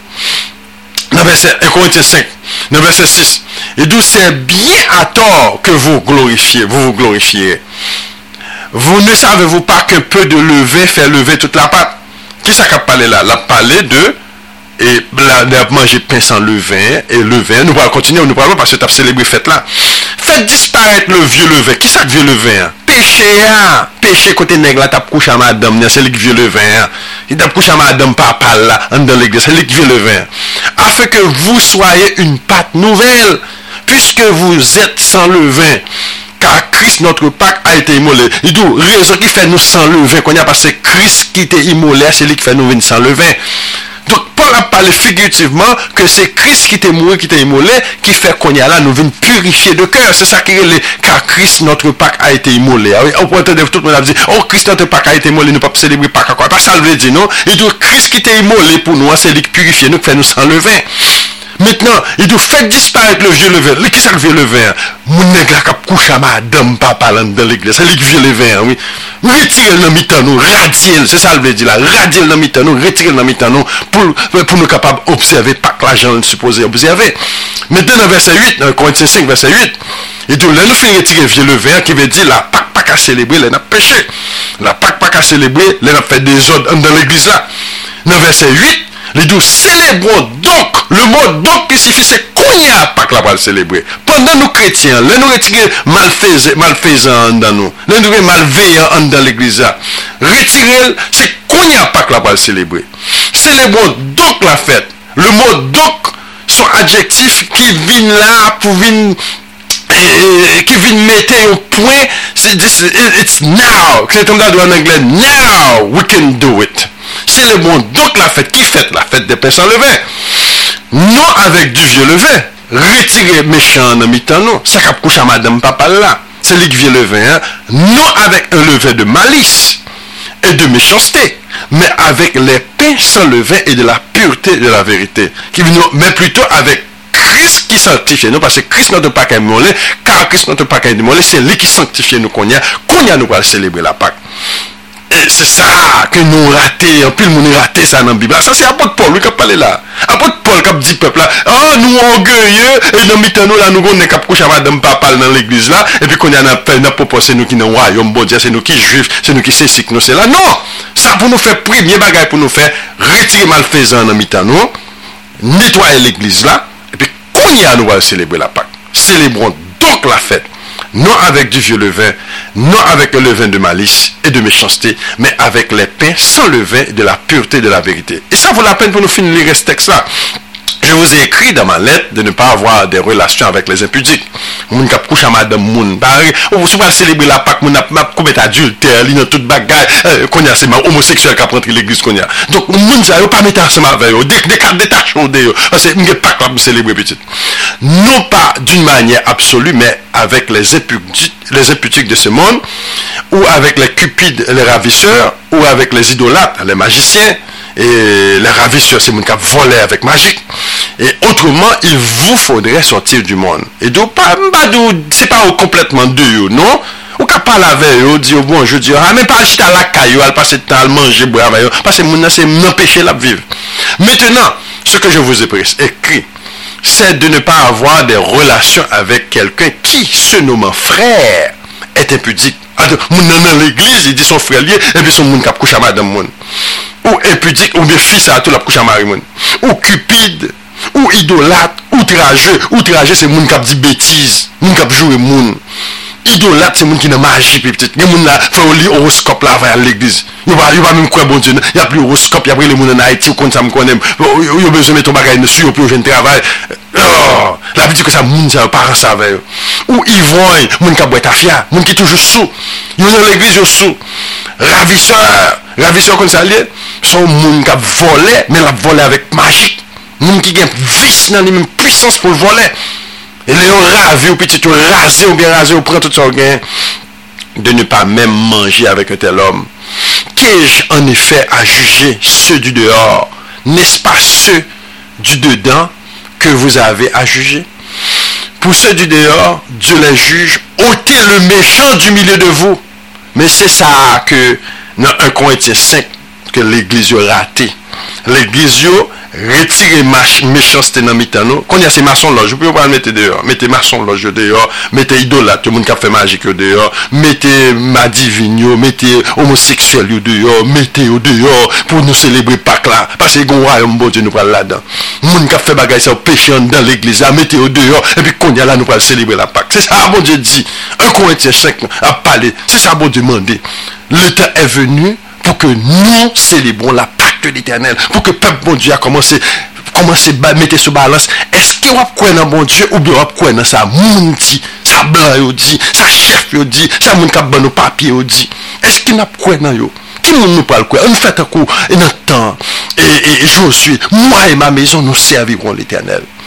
Dans verset 1 Corinthiens 5, dans verset 6. Et d'où c'est bien à tort que vous glorifiez, vous vous glorifiez. Vous ne savez-vous pas qu'un peu de levain fait lever toute la pâte? Qui ça qui a parlé là? La parlé de et là, manger pain sans levain et levain. Nous allons continuer, nous parlons parce que tu as célébré fête là. fè disparèt le vie levè. Ki sak vie levè? Peche a. Peche kote neg la tap kouch a madame nan, se lik vie levè. I tap kouch a madame papal la, an dan l'eglise, se lik vie levè. Afè ke vous soyez une pâte nouvelle, puisque vous êtes sans levain. car Christ notre Pâque a été immolé. Il dit, raison qui fait nous sans levain, qu'on a passé Christ qui était immolé, c'est lui qui fait nous venir sans levain. Donc Paul a parlé figurativement que c'est Christ qui était mort, qui était immolé, qui fait qu'on y a là, nous venons purifier de cœur. C'est ça qui est car Christ, notre Pâque, a été immolé. On peut entendre tout le monde dit, oh Christ, notre Pâque a été immolé, nous ne pouvons pas célébrer Pâque. Pas ça le veut dire, non? Il dit, Christ qui était immolé pour nous, c'est lui qui purifie, nous qui fait nous sans levain. Maintenant, il dit, faites disparaître le vieux levain. Qui c'est le vieux levain Mon nègre qui a couché à madame, papa, dans l'église. C'est le vieux levain, oui. Retirez le mitan nous, radiez c'est ça le veut dire là. Radiez le mitan nous, retirez le mitan nous, pour, pour nous capables d'observer, pas que l'argent supposé observer. Maintenant, dans verset 8, dans Corinthiens 5, verset 8, il dit, là, nous faisons retirer le vieux levain, qui veut dire là, pas pas qu'à célébrer, là, n'a péché. La pas pas qu'à célébrer, là, n'a fait des ordres dans l'église là. Dans verset 8, Les deux célébrons donc, le mot donc qui signifie c'est kounya pas que la va célébrer. Pendant nous chrétiens, là nous retirer malfaisant dans nous, là nous malveillants dans l'église. Retirer, c'est kounya pas que la va célébrer. Célébrons donc la fête. Le mot donc, son adjectif qui vient là pour venir ki vin mette yon pwen it's now, kwen ton da do an Angle now, we can do it C'est le bon. Donc la fête, qui fête? La fête des pains sans levain. Non avec du vieux levain. Retirer méchant dans mi-temps, non. Ça cap couche à madame papa là. C'est lui qui vient levain. Hein? Non avec un levain de malice et de méchanceté, mais avec les pains sans levain et de la pureté de la vérité. Mais plutôt avec Christ qui sanctifie nous, parce que Christ notre Pâque est molé, car Christ notre Pâque est molé, c'est lui qui sanctifie nous qu'on y a, qu'on y a nous pour célébrer la Pâque. E se sa ke nou rate, an pil moun e rate sa nan Bibla. Sa se apote Paul, wik ap pale la. Apote Paul kap di pepla, an nou angeye, e nan mitan nou la nou gonnen kap kouch ava dem papal nan l'egliz la, epi konya nan pe, nan popo se nou ki nan wayom bodja, se nou ki juif, se nou ki sesik nou se la. Non! Sa pou nou fe premye bagay pou nou fe, retire malfezan nan mitan nou, netwaye l'egliz la, epi konya nou wale celebre la pak. Celebrons donc la fête. Non avec du vieux levain, non avec le levain de malice et de méchanceté, mais avec les pains sans levain de la pureté de la vérité. Et ça vaut la peine pour nous finir ce texte-là. je vous ai écrit dans ma lettre de ne pas avoir des relations avec les impudiques. Moun kap couche à madame moun. Ou sou pral célébrer la Pâque, moun ap koubet adultère, li nan tout bagay, eh, konya seman homoseksuel kap rentre l'église konya. Donc moun sa yo pa metan seman ve yo, dek dek ap detachon de yo. Ase mge Pâque ap célébrer petit. Non pas d'une manière absolue, mais avec les impudiques, les impudiques de ce monde, ou avec les cupides, les ravisseurs, ou avec les idolâtres, les magiciens, et les ravisseurs, c'est moun kap volè avec magique. Et autrement, il vous faudrait sortir du monde. Et donc, c'est pas complètement de non? Ou qu'à parler avec eux, dire bon, je dis, ah, mais pas acheter à la caillou, à passer le temps à manger, boire avec eux, parce que mon c'est m'empêcher la vivre. Maintenant, ce que je vous ai écrit, c'est de ne pas avoir des relations avec quelqu'un qui, se nommant frère, est impudique. Mon dans l'église, il dit son frère lié, et puis son monde cap couche à madame moun. Ou impudique, ou bien fils à tout à marie moun. Ou cupide, ou idolat, outraje, outraje se moun kap di betiz, moun kap jowe moun. Idolat se moun ki nan maji pe ptet, gen moun la fè ou li horoskop la vay al l'egliz. Yo pa mèm kwe bon diyo, yap li horoskop, yap li le moun an Haiti ou kon sa m konem, yo bezon meton bagay nesu, yo pou yo jen travay. La pi di ke sa moun diyo, paran sa vay yo. Ou ivroy, moun kap bwet afya, moun ki toujou sou. Yo nan l'egliz yo sou. Ravisseur, ravisseur kon sa liye, son moun kap vole, men la vole avèk magik. Moun qui a vis dans les mêmes puissance pour voler. Et les ravi ou petit, ou rasé ou bien rasé, ou prend tout ça gain. De ne pas même manger avec un tel homme. Qu'ai-je en effet à juger ceux du dehors? N'est-ce pas ceux du dedans que vous avez à juger? Pour ceux du dehors, Dieu les juge. ôtez le méchant du milieu de vous. Mais c'est ça que dans 1 Corinthiens 5 que l'église a raté. L'église retire méchanceté dans mitano. Quand il y a ces maçons loge vous pouvez mettre dehors. Mettez maçon loge dehors. Mettez idolâtre tout le monde qui a fait magique dehors. Mettez madivino mettez homosexuel dehors. Mettez dehors pour nous célébrer Pâques là. Parce que le royaume bon Dieu nous parle là-dedans. Monde qui a fait bagaille ça péché dans l'église mettez dehors. Et puis quand il y a là nous allons célébrer la Pâque c'est ça bon Dieu dit. 1 Corinthiens 5 a parler c'est ça bon Dieu demander le temps est venu pour que nous célébrons la Pâque de l'éternel, pour que le peuple bon Dieu a commencé commencer à mettre sur balance. Est-ce que vous croyez dans bon Dieu ou bien vous croyez dans ça moun dit, ça blanc dit, ça chef dit, ça moun kap ban nos papiers dit. Est-ce que n'a croyez dans yo? Qui nous nous parle quoi? On fait un coup et notre temps. Et, et, et Josué, moi et ma maison, nous servirons l'éternel.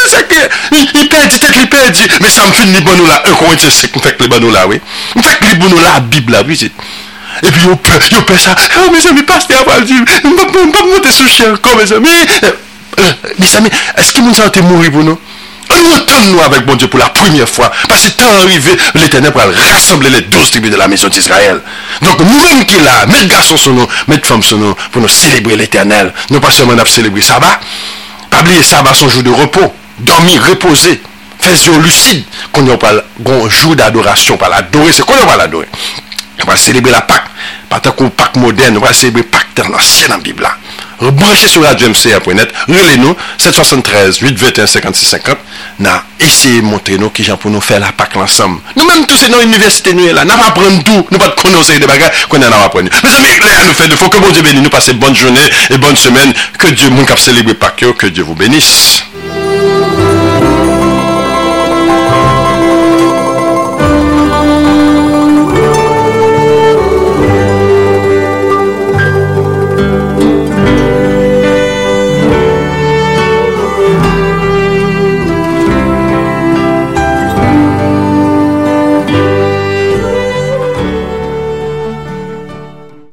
se sekte, i perdi tek li perdi, me sa m fin li banou la, e kon se sek m fek li banou la we, m fek li banou la bib la wizit. E pi yo pe, yo pe sa, ah, oh me zami paste aval di, m pa mwote sou chen kon me zami, me zami, eski moun sa wote mouri bono? An yo tan nou avèk bon Diyo pou la premiè fwa. Pase tan arrivé, l'Eternel pral rassemble le douze tribu de la maison d'Israël. Donk nou rem ki la, met gason son nou, met fam son nou, pou nou celebre l'Eternel. Nou pa seman ap celebre Saba. Pabli e Saba son jou de repos. dormi, reposer, faire lucide, qu'on y a un jour d'adoration, par l'adorer, c'est qu'on y a l'adorer. On va célébrer la Pâque, pas tant qu'on Pâque moderne, on va célébrer Pâque dans l'ancienne Bible. Branchez sur Radio MCA.net, relez-nous 773 821 5650. Na, essayez de montrer nous qui gens pour nous faire la PAC ensemble. Nous-mêmes tous, c'est dans l'université, nous là. Nous pas apprendre tout. Nous pas connaître des bagages qu'on a apprendre. Mes amis, là, nous fait de faut que bon Dieu bénisse. Nous passez bonne journée et bonne semaine. Que Dieu, mon cap célébrer Pâques, que Dieu vous bénisse.